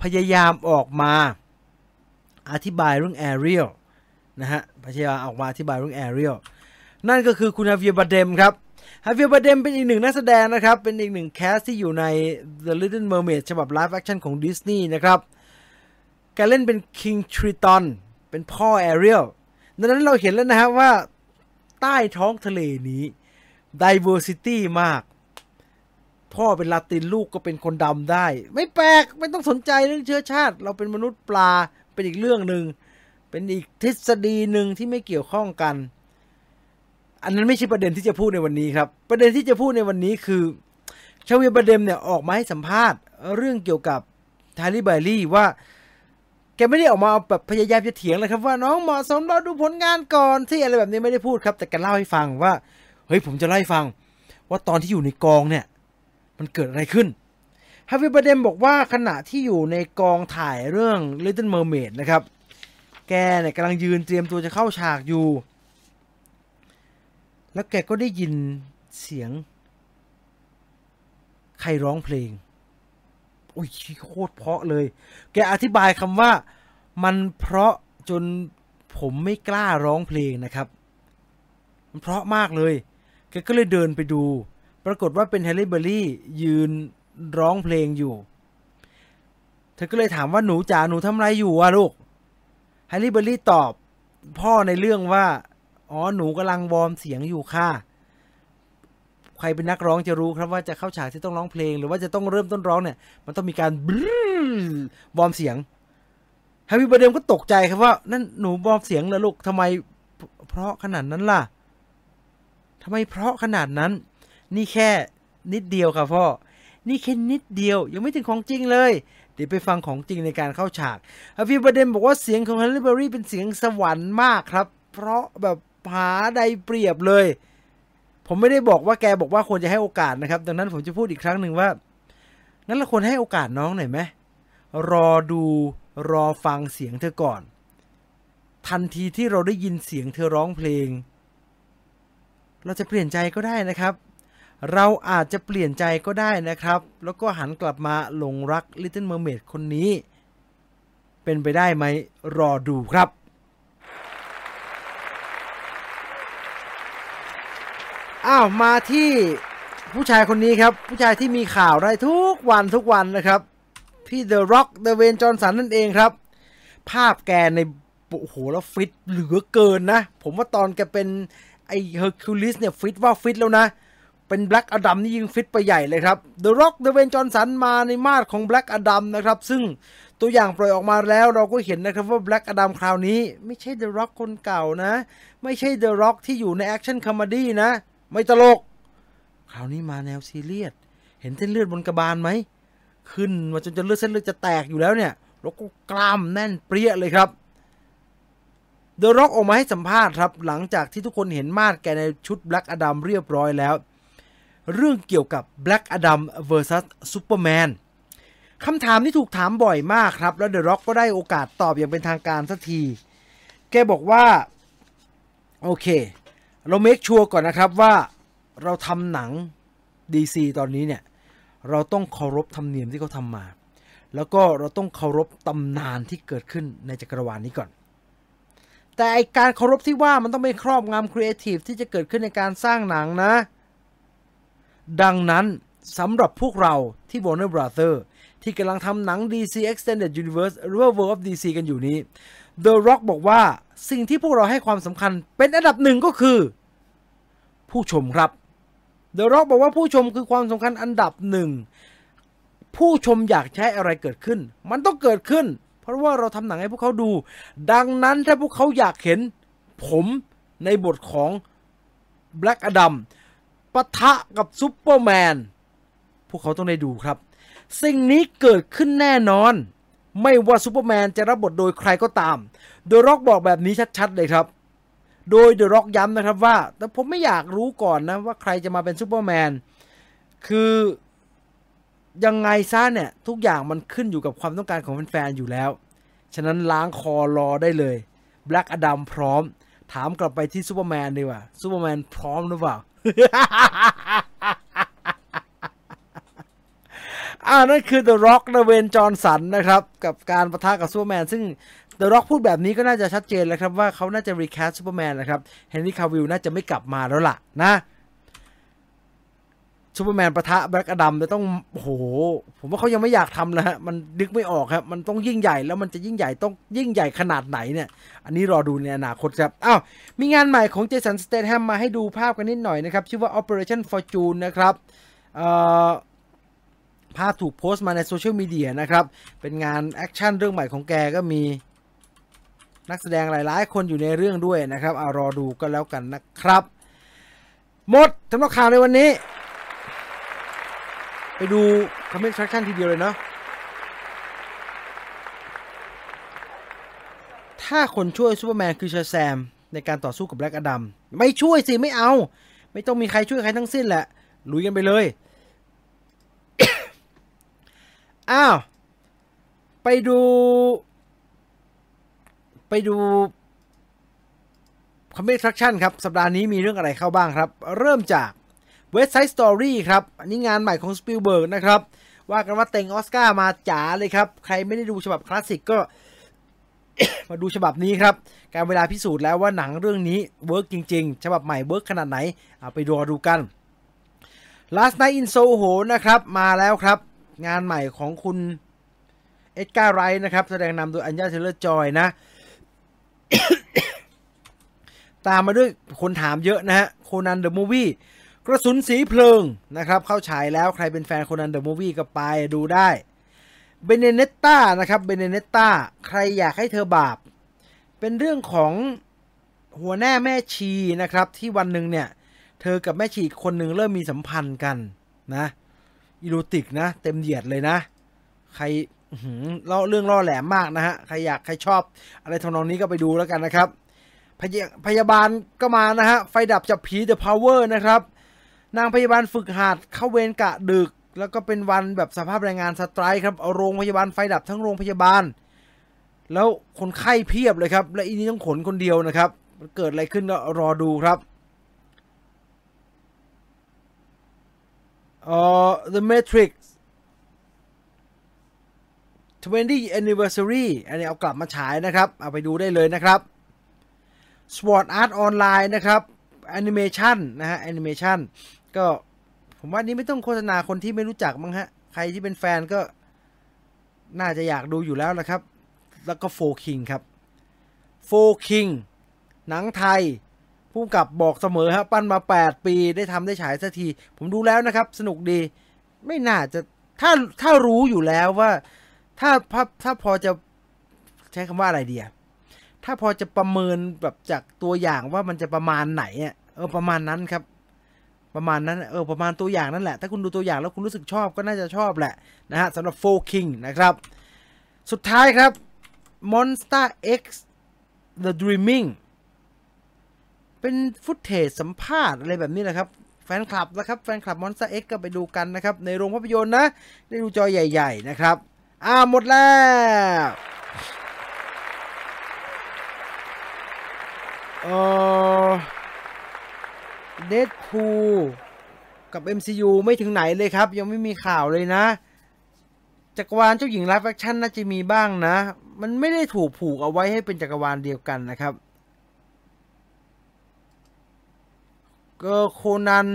พยายามออกมาอธิบายเรื่องแอริลนะฮะพยายามออกมาอธิบายเรื่องแอริลนั่นก็คือคุณฮาเวียร์ บาร์เด็มครับฮาเวียร์ บาร์เด็มเป็นอีกหนึ่งนักแสดงนะครับ เป็นอีกหนึ่ง cast ที่อยู่ใน The Little Mermaid ฉบับ live action ของดิสนีย์นะครับ แกเล่นเป็น King Triton เป็นพ่อแอเรียลดังนั้นเราเห็นแล้วนะครับว่าใต้ท้องทะเลนี้ diversity มาก พ่อเป็นลาตินลูกก็เป็นคนดำได้ ไม่แปลก ไม่ต้องสนใจเรื่องเชื้อชาติ เราเป็นมนุษย์ปลาเป็นอีกเรื่องหนึ่ง เป็นอีกทฤษฎีหนึ่งที่ไม่เกี่ยวข้องกัน อันนั้นไม่ใช่ประเด็นที่จะพูดในวันนี้ครับ ประเด็นที่จะพูดในวันนี้คือชาวียประเด็นเนี่ยออกมาให้สัมภาษณ์เรื่องเกี่ยวกับทาริบารี่ว่า แกไม่ได้ออกมาแบบพยายามจะเถียงเลยครับว่าน้องเหมาะสมเราดูผลงานก่อนที่อะไรแบบนี้ไม่ได้พูดครับ แต่แกเล่าให้ฟังว่าเฮ้ยผมจะเล่าให้ฟัง ว่าตอนที่อยู่ในกองเนี่ย มันเกิดอะไรขึ้นฮาวิบเดมบอกว่าขณะที่อยู่ในกองถ่ายเรื่อง Little Mermaid นะครับ แกเนี่ยกำลังยืนเตรียมตัวจะเข้าฉากอยู่ แล้วแกก็ได้ยินเสียง ใครร้องเพลง อ้ยโคตรเพาะเลย แกอธิบายคำว่า มันเพราะจนผมไม่กล้าร้องเพลงนะครับ มันเพราะมากเลย แกก็เลยเดินไปดู ปรากฏว่าเป็นแฮร์รี่เบอรี่ยืนร้องเพลงอยู่ เธอก็เลยถามว่าหนูจ๋าหนูทำอะไรอยู่อะลูก แฮร์รี่เบอรี่ตอบ พ่อในเรื่องว่า อ๋อหนูกำลัง warm เสียงอยู่ค่ะ ใครเป็นนักร้องจะรู้ครับว่าจะเข้าฉากที่ต้องร้องเพลง หรือว่าจะต้องเริ่มต้นร้องเนี่ย มันต้องมีการบลูวอมเสียงแฮร์รี่เบอร์เดมก็ตกใจครับว่า นั่นหนูวอมเสียงเหรอลูกทำไมเพราะขนาดนั้นล่ะทำไมเพราะขนาดนั้น นี่แค่นิดเดียวครับพ่อ นี่แค่นิดเดียว ยังไม่ถึงของจริงเลย เดี๋ยวไปฟังของจริงในการเข้าฉากฮาฟิประเด็นบอกว่าเสียงของฮันรี่เบอรี่เป็นเสียงสวรรค์มากครับ เพราะแบบหาใดเปรียบเลย ผมไม่ได้บอกว่าแกบอกว่าควรจะให้โอกาสนะครับ ดังนั้นผมจะพูดอีกครั้งหนึ่งว่า นั้นเราควรให้โอกาสน้องหน่อยไหมรอดูรอฟังเสียงเธอก่อน ทันทีที่เราได้ยินเสียงเธอร้องเพลง เราจะเปลี่ยนใจก็ได้นะครับ เราอาจจะเปลี่ยนใจก็ได้นะครับ แล้วก็หันกลับมาหลงรัก Little Mermaid คนนี้ เป็นไปได้ไหมรอดูครับ อ้าวมาที่ผู้ชายคนนี้ครับ ผู้ชายที่มีข่าวได้ทุกวันทุกวันนะครับ พี่ The Rock Dwayne Johnson นั่นเองครับ ภาพแกในโอ้โหแล้วฟิตเหลือเกินนะ ผมว่าตอนแกเป็นไอเฮอร์คิวลิสเนี่ยฟิตว่าฟิตแล้วนะ เป็น Black Adam นี่ยิ่งฟิตไปใหญ่เลยครับ The Rock Dwayne Johnson มาในมาดของ Black Adam นะครับ ซึ่งตัวอย่างปล่อยออกมาแล้วเราก็เห็นนะครับว่า Black Adam คราวนี้ ไม่ใช่ The Rock คนเก่านะ ไม่ใช่ The Rock ที่อยู่ใน action comedy นะ ไม่ตลก คราวนี้มาแนวซีเรียส เห็นเส้นเลือดบนกระบาลไหม ขึ้นมาจนจะเลือดเส้นเลือดจะแตกอยู่แล้วเนี่ยแล้วก็กล้ามแน่นเปรี๊ยะเลยครับ The Rock ออกมาให้สัมภาษณ์ครับ หลังจากที่ทุกคนเห็นมาดแกในชุด Black Adam เรียบร้อยแล้ว เรื่องเกี่ยวกับ Black Adam vs Superman คำถามที่ถูกถามบ่อยมากครับ แล้ว The Rock ก็ได้โอกาสตอบอย่างเป็นทางการสักที แกบอกว่า โอเค เรา make sure ก่อนนะครับว่าเราทำหนัง DC ตอนนี้เนี่ย เราต้องเคารพธรรมเนียมที่เขาทำมา แล้วก็เราต้องเคารพตำนานที่เกิดขึ้นในจักรวาลนี้ก่อน แต่ไอการเคารพที่ว่ามันต้องไม่ครอบงำครีเอทีฟที่จะเกิดขึ้นในการสร้างหนังนะ ดังนั้นสำหรับพวกเราที่ Warner Brother ที่กำลังทำหนัง DC Extended Universe หรือว่า World of DC กันอยู่นี้ The Rock บอกว่าสิ่งที่พวกเราให้ความสำคัญเป็นอันดับหนึ่งก็คือ ผู้ชมครับ The Rock บอกว่าผู้ชมคือความสำคัญอันดับหนึ่งผู้ชมอยากใช้อะไรเกิดขึ้น มันต้องเกิดขึ้น เพราะว่าเราทำหนังให้พวกเขาดู ดังนั้นถ้าพวกเขาอยากเห็น ผมในบทของ Black Adam ปะทะกับซูเปอร์แมนพวกเขาต้องได้ดูครับ สิ่งนี้เกิดขึ้นแน่นอน ไม่ว่าซูเปอร์แมนจะรับบทโดยใครก็ตาม โดยร็อกบอกแบบนี้ชัดๆเลยครับ โดย The Rock ย้ำนะครับว่า แต่ผมไม่อยากรู้ก่อนนะว่าใครจะมาเป็นซูเปอร์แมน คือยังไงซะเนี่ย ทุกอย่างมันขึ้นอยู่กับความต้องการของแฟนๆ อยู่แล้ว ฉะนั้นล้างคอรอได้เลย Black Adam พร้อม ถามกลับไปที่ซูเปอร์แมนดีกว่าซูเปอร์แมนพร้อมหรือเปล่าอ่านั่นคือ The Rock นะ Dwayne Johnson นะครับ กับการปะทะกับซูเปอร์แมน ซึ่ง The Rock พูดแบบนี้ก็น่าจะชัดเจนแล้วครับว่าเขาน่าจะ recast ซูเปอร์แมนนะครับ Henry Cavill น่าจะไม่กลับมาแล้วล่ะนะซูเปอร์แมนปะทะ Black Adam จะต้องโอ้โห ผมว่าเขายังไม่อยากทำนะฮะ มันนึกไม่ออกครับ มันต้องยิ่งใหญ่แล้วมันจะยิ่งใหญ่ต้องยิ่งใหญ่ขนาดไหนเนี่ย อันนี้รอดูในอนาคตครับ อ้าว มีงานใหม่ของ Jason Statham มาให้ดูภาพกันนิดหน่อยนะครับ ชื่อว่า Operation Fortune นะครับภาพถูกโพสต์มาในโซเชียลมีเดียนะครับ เป็นงาน action เรื่องใหม่ของแกก็มี นักแสดงหลายๆ คนอยู่ในเรื่องด้วยนะครับเอารอดูก็แล้วกันนะครับ หมดสำหรับข่าวในวันนี้ ไปดู coming attraction ทีเดียวเลยเนาะถ้าคนช่วยซูเปอร์แมนคือ Shazam ในการต่อสู้กับ Black Adam ไม่ช่วยสิ ไม่เอา ไม่ต้องมีใครช่วยใครทั้งสิ้นแหละ ลุยกันไปเลย อ้าว ไปดู ไปดูcoming attraction ครับ สัปดาห์นี้มีเรื่องอะไรเข้าบ้างครับ เริ่มจาก West Side Story ครับ อันนี้งานใหม่ของสปิลเบิร์กนะครับ ว่ากันว่าเต็งออสการ์มาจ๋าเลยครับ ใครไม่ได้ดูฉบับคลาสสิกก็ มาดูฉบับนี้ครับ กาลเวลาพิสูจน์แล้วว่าหนังเรื่องนี้ work จริง ๆ ฉบับใหม่ work ขนาดไหนเอาไปดูดูกัน Last Night in Soho นะครับ มาแล้วครับ งานใหม่ของคุณ Edgar Wright นะครับ แสดงนำโดย Anya Taylor-Joy นะ ตามมาด้วยคนถามเยอะนะฮะโคนัน the movie กระสุนสีเพลิงนะครับเข้าฉายแล้วใครเป็นแฟนโคนัน the movie ก็ไปดูได้ Benedetta นะครับ Benedetta ใครอยากให้เธอบาป เป็นเรื่องของหัวหน้าแม่ชีนะครับ ที่วันหนึ่งเนี่ย เธอกับแม่ชีอีกคนหนึ่งเริ่มมีสัมพันธ์กันนะ erotic นะ เต็มเหยียดเลยนะ ใคร เล่าเรื่องล่อแหลมมากนะฮะ ใครอยากใครชอบอะไรทำนองนี้ก็ไปดูแล้วกันนะครับ พยพยาบาลก็มานะฮะ ไฟดับจับผี The Power นะครับ นางพยาบาลฝึกหัดเข้าเวรกะดึก แล้วก็เป็นวันแบบสภาพแรงงานสไตร์ครับ เอาโรงพยาบาลไฟดับทั้งโรงพยาบาล แล้วคนไข้เพียบเลยครับ และอีนี้ต้องขนคนเดียวนะครับ เกิดอะไรขึ้นก็รอดูครับเอ่อ The Matrix 20 Anniversary อันนี้เอากลับมาฉายนะครับ เอาไปดูได้เลยนะครับ Sword Art Online นะครับแอนิเมชันนะฮะแอนิเมชันก็ผมว่านี้ไม่ต้องโฆษณาคนที่ไม่รู้จักมั้งฮะ ใครที่เป็นแฟนก็น่าจะอยากดูอยู่แล้วนะครับ แล้วก็โฟคิงครับโฟคิงหนังไทยผู้กับบอกเสมอฮะปั้นมา 8 ปีได้ทำได้ฉายสักที ผมดูแล้วนะครับ สนุกดี ไม่น่าจะถ้าถ้ารู้อยู่แล้วว่า ถ้าถ้าถ้าพอจะใช้คำว่าอะไรเดียถ้าพอจะประเมินแบบจากตัวอย่างว่ามันจะประมาณไหนอะเออประมาณนั้นครับ ประมาณนั้นเออประมาณตัวอย่างนั่นแหละ ถ้าคุณดูตัวอย่างแล้วคุณรู้สึกชอบก็น่าจะชอบแหละนะฮะสำหรับโฟคิงนะครับ สุดท้ายครับ Monster X The Dreaming เป็นฟุตเทจสัมภาษณ์อะไรแบบนี้แหละครับ แฟนคลับนะครับ แฟนคลับ Monsta X ก็ไปดูกันนะครับ ในโรงภาพยนตร์นะ ได้ดูจอใหญ่ ๆ นะครับ อ่าหมดแล้วเออ Deadpool กับ MCU ไม่ถึงไหนเลยครับ ยังไม่มีข่าวเลยนะ จักรวาลเจ้าหญิง live action น่าจะมีบ้างนะ มันไม่ได้ถูกผูกเอาไว้ให้เป็นจักรวาลเดียวกันนะครับก็โคนัน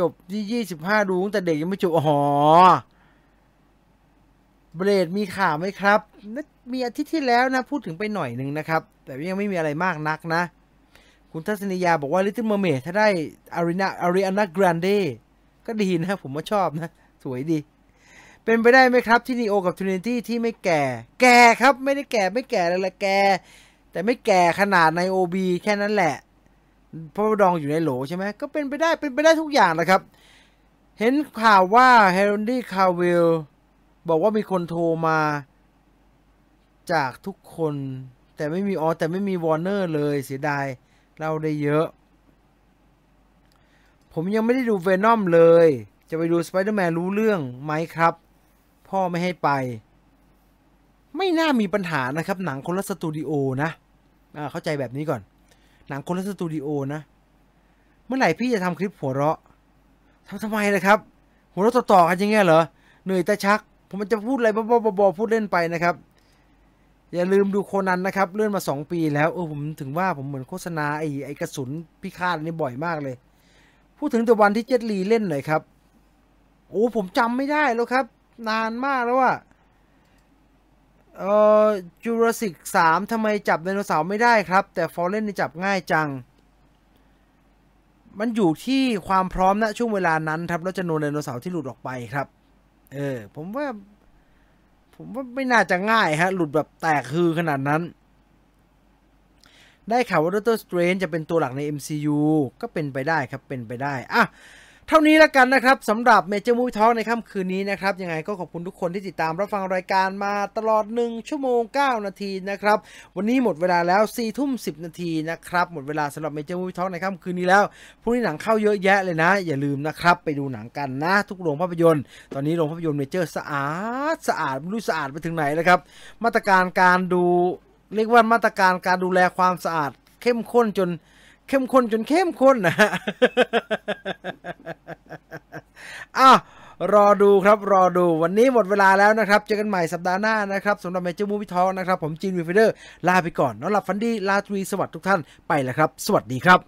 จบที่ยี่สิบห้าดูตั้งแต่เด็กยังไม่จบอ๋อ Blade มีข่าวไหมครับมีอาทิตย์ที่แล้วนะพูดถึงไปหน่อยหนึ่งนะครับ แต่ยังไม่มีอะไรมากนักนะ คุณทัศนียาบอกว่า Little Mermaid ถ้าได้อารีนา Ariana Grande ก็ดีนะ ผมว่าชอบนะ สวยดี เป็นไปได้ไหมครับที่ Neo กับ Trinity ที่ไม่แก่ แก่ครับไม่ได้แก่ไม่แก่เลยละแก่แต่ไม่แก่ขนาดใน OB แค่นั้นแหละ เพราะว่าดองอยู่ในโหลใช่ไหมก็เป็นไปได้เป็นไปได้ทุกอย่างนะครับ เห็นข่าวว่า Henry Cavill บอกว่ามีคนโทรมาจากทุกคนแต่ไม่มีอ๋อแต่ไม่มีวอร์เนอร์เลยเสียดายเล่าได้เยอะ ผมยังไม่ได้ดู Venom เลย จะไปดูสไปเดอร์แมนรู้เรื่องไหมครับ พ่อไม่ให้ไป ไม่น่ามีปัญหานะครับ หนังคนละสตูดิโอนะอ่าเข้าใจแบบนี้ก่อน หนังคนละสตูดิโอนะ เมื่อไหร่พี่จะทำคลิปหัวเราะทำทำไมเลยครับ หัวเราะต่อๆกันย่างเงี้เหรอ เหนื่อยต่ชัก ผมมันจะพูดอะไรบ้าๆบอๆพูดเล่นไปนะครับ อย่าลืมดูโคนันนะครับ เลื่อนมาสองปีแล้ว เออผมถึงว่าผมเหมือนโฆษณาไอ้ไอ้กระสุนพิฆาตนี่บ่อยมากเลย พูดถึงแต่วันที่เจ็ดลีเล่นหน่อยครับ โอ้ผมจำไม่ได้แล้วครับ นานมากแล้วอะ เอ่อจูราสิกสามทำไมจับไดโนเสาร์ไม่ได้ครับ แต่ฟอร์เรนนี่จับง่ายจัง มันอยู่ที่ความพร้อมณช่วงเวลานั้นครับ แล้วจำนวนไดโนเสาร์ที่หลุดออกไปครับ เออ ผมว่า ผมว่าไม่น่าจะง่ายฮะ หลุดแบบแตกคือขนาดนั้น ได้ข่าวว่าดรสเตรนจะเป็นตัวหลักใน MCU ก็เป็นไปได้ครับเป็นไปได้อะ เท่านี้แล้วกันนะครับสำหรับ Major Movie Talk ในค่ำคืนนี้นะครับยังไงก็ขอบคุณทุกคนที่ติดตามรับฟังรายการมาตลอด 1 ชั่วโมง 9 นาทีนะครับ วันนี้หมดเวลาแล้ว4ทุ่ม10 นาทีนะครับ หมดเวลาสำหรับ Major Movie Talk ในค่ำคืนนี้แล้วพรุ่งนี้หนังเข้าเยอะแยะเลยนะ อย่าลืมนะครับ ไปดูหนังกันนะ ทุกโรงภาพยนตร์ ตอนนี้โรงภาพยนตร์เมเจอร์สะอาดสะอาดไม่รู้สะอาดไปถึงไหนแล้วครับ มาตรการการดูเรียกว่ามาตรการการดูแลความสะอาด เข้มข้นจน เข้มข้นจนเข้มข้นนะฮะอ้าวรอดูครับ รอดูวันนี้หมดเวลาแล้วนะครับ เจอกันใหม่สัปดาห์หน้านะครับสำหรับ Major Movie Talk นะครับ ผมจีนวีฟเดอร์ ลาไปก่อนนอนหลับฟันดีราตรีสวัสดิ์ทุกท่านไปแล้วครับ สวัสดีครับ